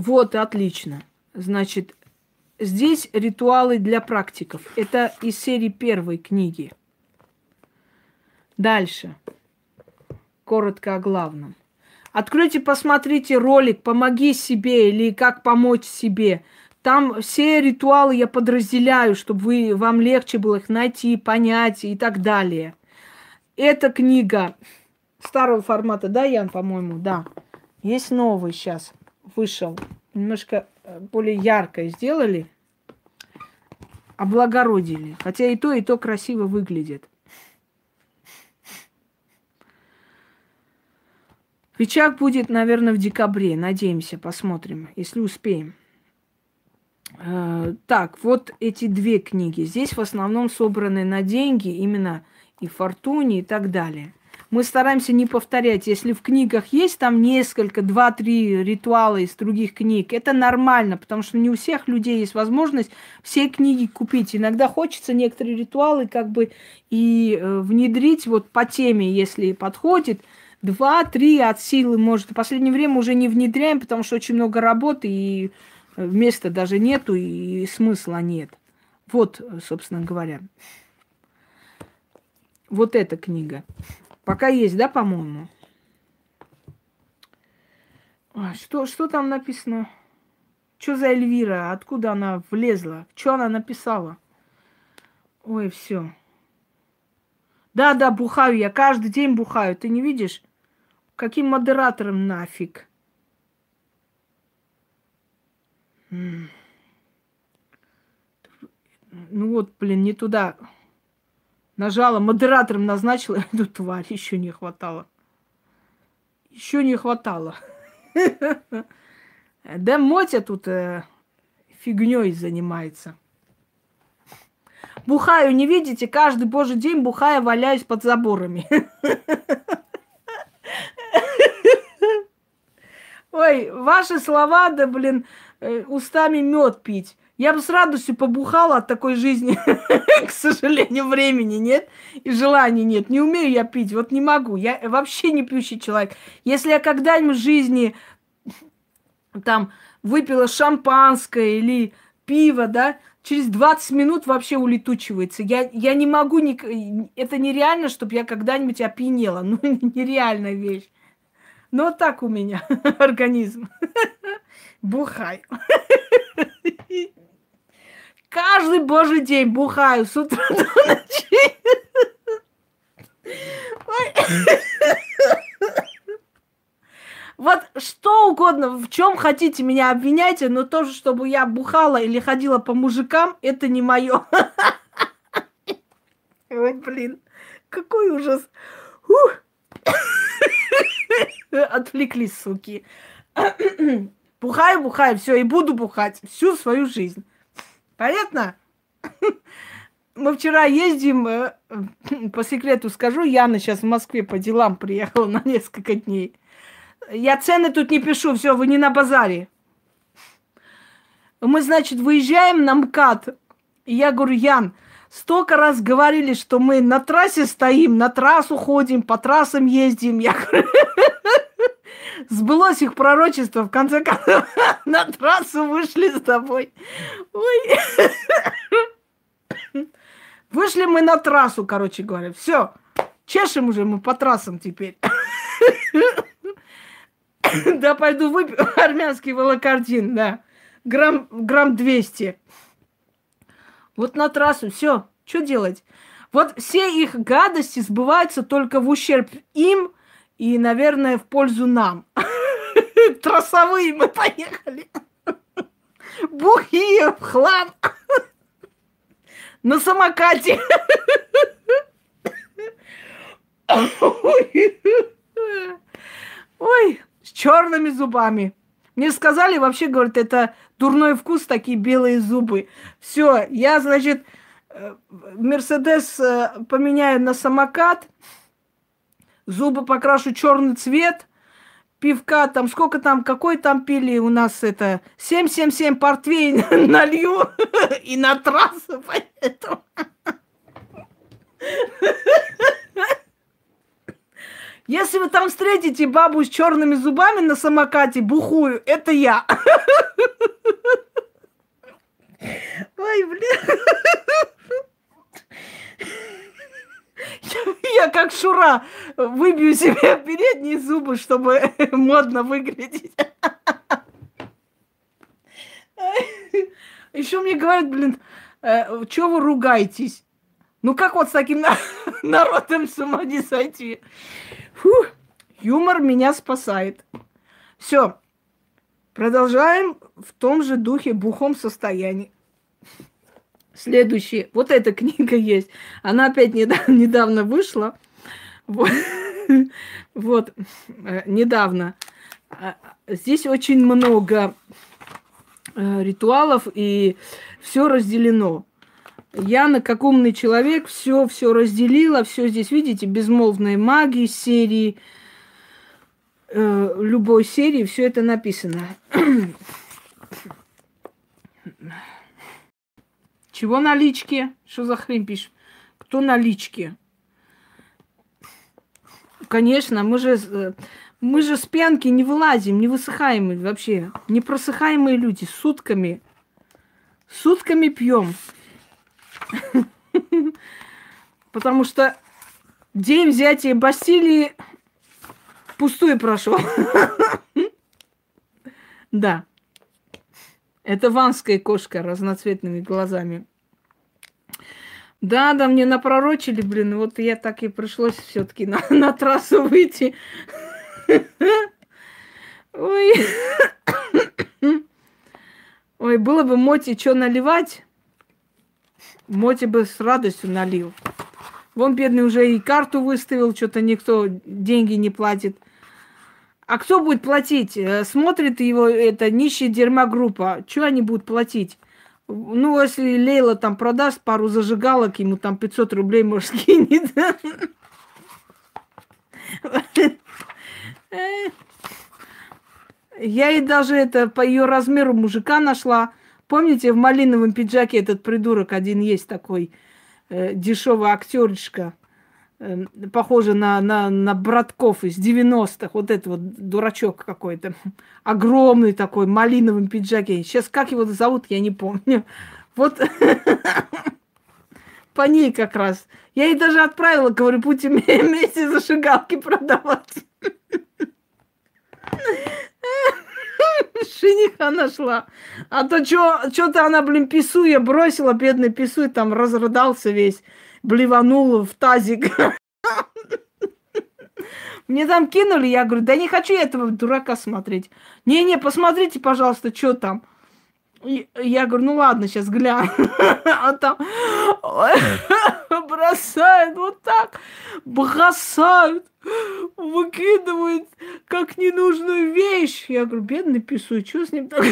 Вот, отлично. Значит, здесь ритуалы для практиков. Это из серии первой книги. Дальше. Коротко о главном. Откройте, посмотрите ролик «Помоги себе» или «Как помочь себе». Там все ритуалы я подразделяю, чтобы вы, вам легче было их найти, понять и так далее. Эта книга старого формата, да, Ян, по-моему, да. Есть новый сейчас, вышел. Немножко э, более ярко сделали, облагородили. Хотя и то, и то красиво выглядит. Печак будет, наверное, в декабре. Надеемся, посмотрим, если успеем. Э, так, вот эти две книги. Здесь в основном собраны на деньги, именно и фортуне и так далее. Мы стараемся не повторять. Если в книгах есть там несколько, два-три ритуала из других книг, это нормально, потому что не у всех людей есть возможность все книги купить. Иногда хочется некоторые ритуалы как бы и э, внедрить вот по теме, если подходит. Два-три от силы, может. В последнее время уже не внедряем, потому что очень много работы и места даже нету и смысла нет. Вот, собственно говоря. Вот эта книга. Пока есть, да, по-моему? А, что, что там написано? Что за Эльвира? Откуда она влезла? Что она написала? Ой, все. Да, да, бухаю я. Каждый день бухаю. Ты не видишь? Каким модератором нафиг? Ну вот, блин, не туда. Нажала, модератором назначила эту тварь. Еще не хватало. Еще не хватало. Да Мотя тут э, фигней занимается. Бухаю, не видите? Каждый божий день бухая, валяюсь под заборами. Ой, ваши слова, да, блин, э, устами мед пить. Я бы с радостью побухала от такой жизни. К сожалению, времени нет и желания нет. Не умею я пить, вот не могу. Я вообще не пьющий человек. Если я когда-нибудь в жизни там выпила шампанское или пиво, да, через 20 минут вообще улетучивается. Я, я не могу, ни, это нереально, чтобы я когда-нибудь опьянела. Ну, нереальная вещь. Но вот так у меня организм. Бухай. Каждый божий день бухаю с утра до ночи. Вот что угодно, в чем хотите меня обвиняйте, но тоже, чтобы я бухала или ходила по мужикам, это не мое. Ой, блин, какой ужас. Отвлеклись, суки. Бухаю, бухаю, все, и буду бухать всю свою жизнь. Понятно? Мы вчера ездим, э, по секрету скажу, Яна сейчас в Москве по делам приехала на несколько дней. Я цены тут не пишу, все, вы не на базаре. Мы, значит, выезжаем на МКАД. И я говорю, Ян, столько раз говорили, что мы на трассе стоим, на трассу ходим, по трассам ездим. Я говорю, сбылось их пророчество, в конце концов, на трассу вышли с тобой. Ой. Вышли мы на трассу, короче говоря. Все, чешем уже мы по трассам теперь. Да, пойду выпью армянский волокордин, да. Грамм, грамм 200. Вот на трассу, все, что делать? Вот все их гадости сбываются только в ущерб им и, наверное, в пользу нам. Трассовые мы поехали. Бухие в хлам. На самокате. Ой, с черными зубами. Мне сказали, вообще, говорят, это дурной вкус, такие белые зубы. Все, я, значит, э, Мерседес э, поменяю на самокат, зубы покрашу черный цвет, пивка там, сколько там, какой там пили у нас это, 777 портвейн налью и на трассу поеду. Если вы там встретите бабу с черными зубами на самокате, бухую, это я. Ой, блин. Я как Шура выбью себе передние зубы, чтобы модно выглядеть. Еще мне говорят, блин, э, что вы ругаетесь? Ну как вот с таким народом с ума не сойти? Фух, юмор меня спасает. Все. Продолжаем в том же духе, бухом состоянии. Следующее. Вот эта книга есть. Она опять недавно, недавно вышла. Вот. вот. Э, недавно. А, здесь очень много э, ритуалов, и все разделено. Я на как умный человек все все разделила, все здесь, видите, безмолвные маги серии, э, любой серии, все это написано. Чего налички? Что за хрень пишешь? Кто налички? Конечно, мы же, э, мы же с пьянки не вылазим, не высыхаем вообще. Не просыхаемые люди, сутками. Сутками пьем. Потому что день взятия Бастилии пустую прошел. Да. Это ванская кошка разноцветными глазами. Да, да, мне напророчили, блин, вот я так и пришлось все-таки на, на трассу выйти. Ой. Ой, было бы Моти что наливать, Моти бы с радостью налил. Вон бедный уже и карту выставил, что-то никто деньги не платит. А кто будет платить? Э, смотрит его это нищая дерьма группа. Что они будут платить? Ну, если Лейла там продаст пару зажигалок, ему там 500 рублей, может, скинет. Я и даже это по ее размеру мужика нашла. Помните, в малиновом пиджаке этот придурок один есть такой э, дешевый актеришка, э, похожий на, на, на братков из 90-х. Вот это вот дурачок какой-то. Огромный такой, в малиновом пиджаке. Сейчас как его зовут, я не помню. Вот по ней как раз. Я ей даже отправила, говорю, будете вместе зашигалки продавать. Жениха нашла. А то что-то она, блин, писуя бросила, бедный писуй, там разрыдался весь, блеванул в тазик. Мне там кинули, я говорю, да не хочу я этого дурака смотреть. Не-не, посмотрите, пожалуйста, что там. Я говорю, ну ладно, сейчас гляну. А там бросают вот так, бросают, выкидывают как ненужную вещь. Я говорю, бедный пису, что с ним так?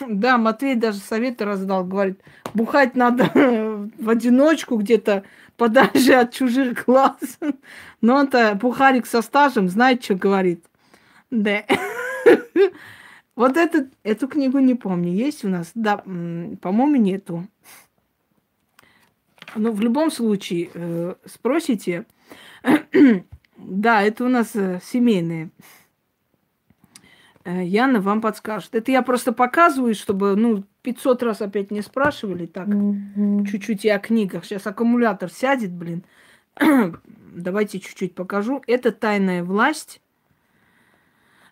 Да, Матвей даже советы раздал, говорит, бухать надо в одиночку где-то подальше от чужих глаз. Но он-то бухарик со стажем знает, что говорит. Да. Вот этот, эту книгу не помню. Есть у нас? Да, по-моему, нету. Но в любом случае, э, спросите. да, это у нас э, семейные. Э, Яна вам подскажет. Это я просто показываю, чтобы, ну, 500 раз опять не спрашивали. Так, mm-hmm. чуть-чуть и о книгах. Сейчас аккумулятор сядет, блин. Давайте чуть-чуть покажу. Это «Тайная власть».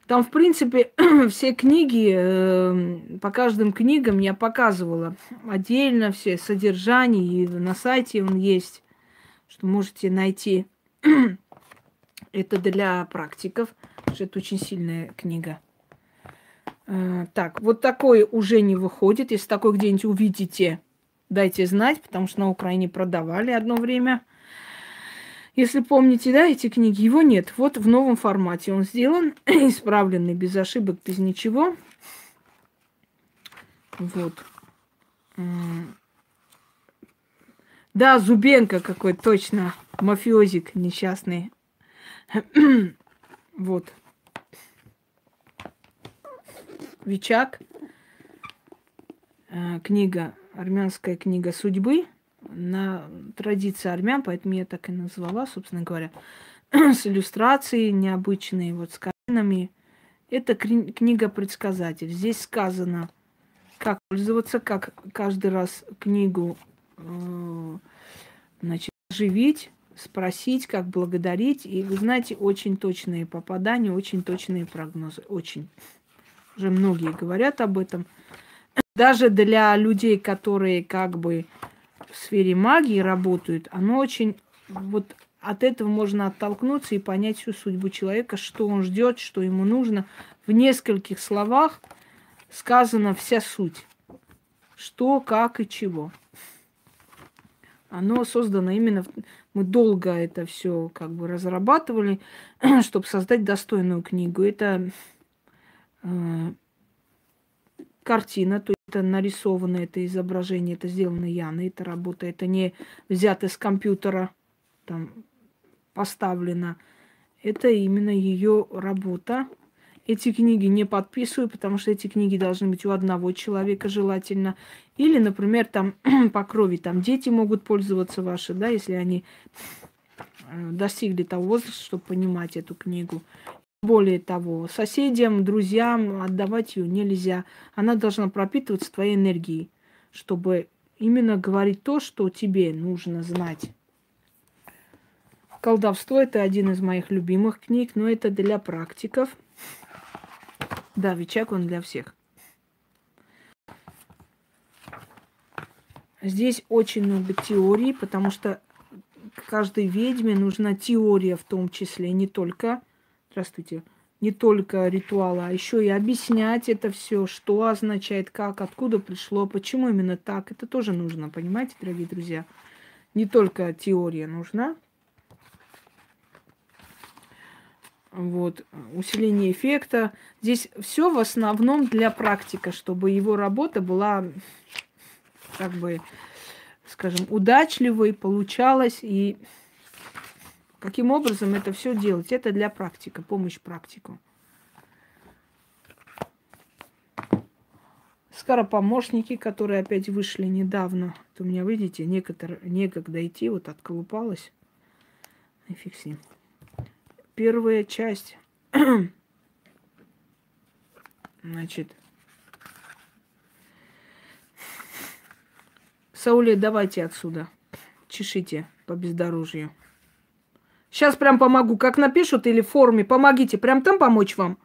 Там, в принципе, все книги, э, по каждым книгам я показывала отдельно все содержания, и на сайте он есть, что можете найти. это для практиков, что это очень сильная книга. Э, так, вот такое уже не выходит. Если такое где-нибудь увидите, дайте знать, потому что на Украине продавали одно время – если помните, да, эти книги, его нет. Вот в новом формате он сделан, исправленный, без ошибок, без ничего. Вот. Да, Зубенко какой, точно. Мафиозик несчастный. вот. Вичак. Э, книга, армянская книга судьбы. на традиции армян, поэтому я так и назвала, собственно говоря, с иллюстрацией необычной, вот с картинами. Это книга «Предсказатель». Здесь сказано, как пользоваться, как каждый раз книгу э, значит, оживить, спросить, как благодарить. И вы знаете, очень точные попадания, очень точные прогнозы. Очень. Уже многие говорят об этом. Даже для людей, которые как бы в сфере магии работают, оно очень вот от этого можно оттолкнуться и понять всю судьбу человека, что он ждет, что ему нужно. В нескольких словах сказана вся суть. Что, как и чего. Оно создано именно... Мы долго это все как бы разрабатывали, чтобы создать достойную книгу. Это картина, то это нарисовано, это изображение, это сделано Яной, это работа, это не взято с компьютера, там поставлена. Это именно ее работа. Эти книги не подписываю, потому что эти книги должны быть у одного человека желательно. Или, например, там по крови там дети могут пользоваться ваши, да, если они э, достигли того возраста, чтобы понимать эту книгу. Более того, соседям, друзьям отдавать ее нельзя. Она должна пропитываться твоей энергией, чтобы именно говорить то, что тебе нужно знать. Колдовство это один из моих любимых книг, но это для практиков. Да, Вичак он для всех. Здесь очень много теорий, потому что каждой ведьме нужна теория в том числе, не только, здравствуйте, не только ритуала, а еще и объяснять это все, что означает, как, откуда пришло, почему именно так. Это тоже нужно, понимаете, дорогие друзья. Не только теория нужна, вот, усиление эффекта. Здесь все в основном для практика, чтобы его работа была, как бы, скажем, удачливой, получалась. И каким образом это все делать? Это для практика, помощь практику. Скоропомощники, которые опять вышли недавно. Вот у меня, видите, некоторые, некогда идти, вот отколупалась. И фиг с ним первая часть. Значит. Сауле, давайте отсюда. Чешите по бездорожью. Сейчас прям помогу. Как напишут или в форме, помогите. Прям там помочь вам.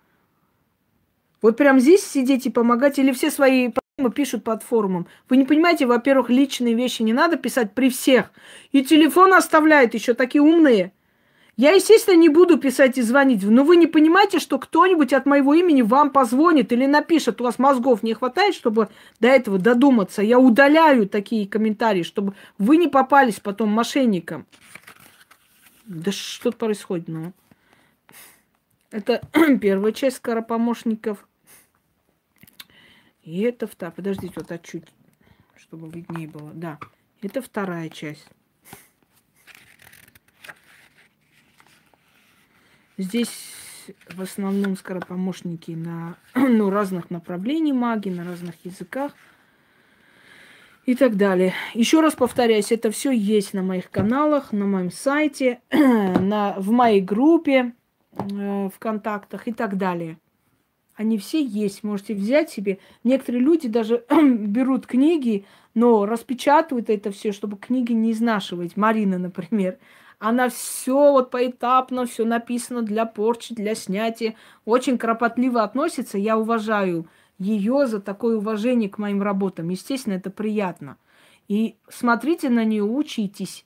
Вот прям здесь сидеть и помогать. Или все свои проблемы пишут под форумом. Вы не понимаете, во-первых, личные вещи не надо писать при всех. И телефон оставляют еще такие умные. Я, естественно, не буду писать и звонить, но вы не понимаете, что кто-нибудь от моего имени вам позвонит или напишет. У вас мозгов не хватает, чтобы до этого додуматься. Я удаляю такие комментарии, чтобы вы не попались потом мошенникам. Да что происходит, ну? Это первая часть скоропомощников. И это вторая. Подождите, вот так чуть, чтобы виднее было. Да, это вторая часть. Здесь в основном скоропомощники на ну, разных направлений магии, на разных языках и так далее. Еще раз повторяюсь, это все есть на моих каналах, на моем сайте, на, в моей группе э, ВКонтактах и так далее. Они все есть, можете взять себе. Некоторые люди даже берут книги, но распечатывают это все, чтобы книги не изнашивать. Марина, например. Она все вот поэтапно, все написано для порчи, для снятия. Очень кропотливо относится. Я уважаю ее за такое уважение к моим работам. Естественно, это приятно. И смотрите на нее, учитесь.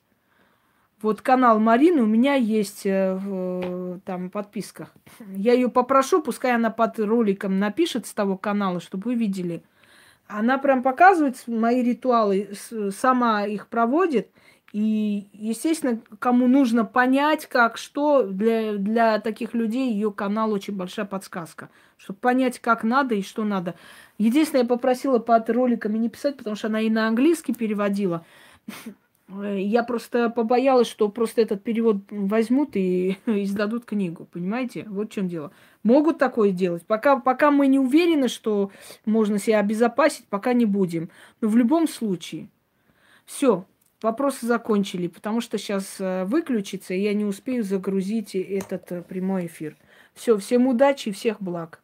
Вот канал Марины у меня есть э, в там подписках. Я ее попрошу, пускай она под роликом напишет с того канала, чтобы вы видели. Она прям показывает мои ритуалы, сама их проводит. И, естественно, кому нужно понять, как, что, для, для таких людей ее канал очень большая подсказка. Чтобы понять, как надо и что надо. Единственное, я попросила под роликами не писать, потому что она и на английский переводила. Я просто побоялась, что просто этот перевод возьмут и издадут книгу, понимаете? Вот в чем дело. Могут такое делать. Пока, пока мы не уверены, что можно себя обезопасить, пока не будем. Но в любом случае. Все, вопросы закончили, потому что сейчас э, выключится, и я не успею загрузить этот э, прямой эфир. Все, всем удачи и всех благ.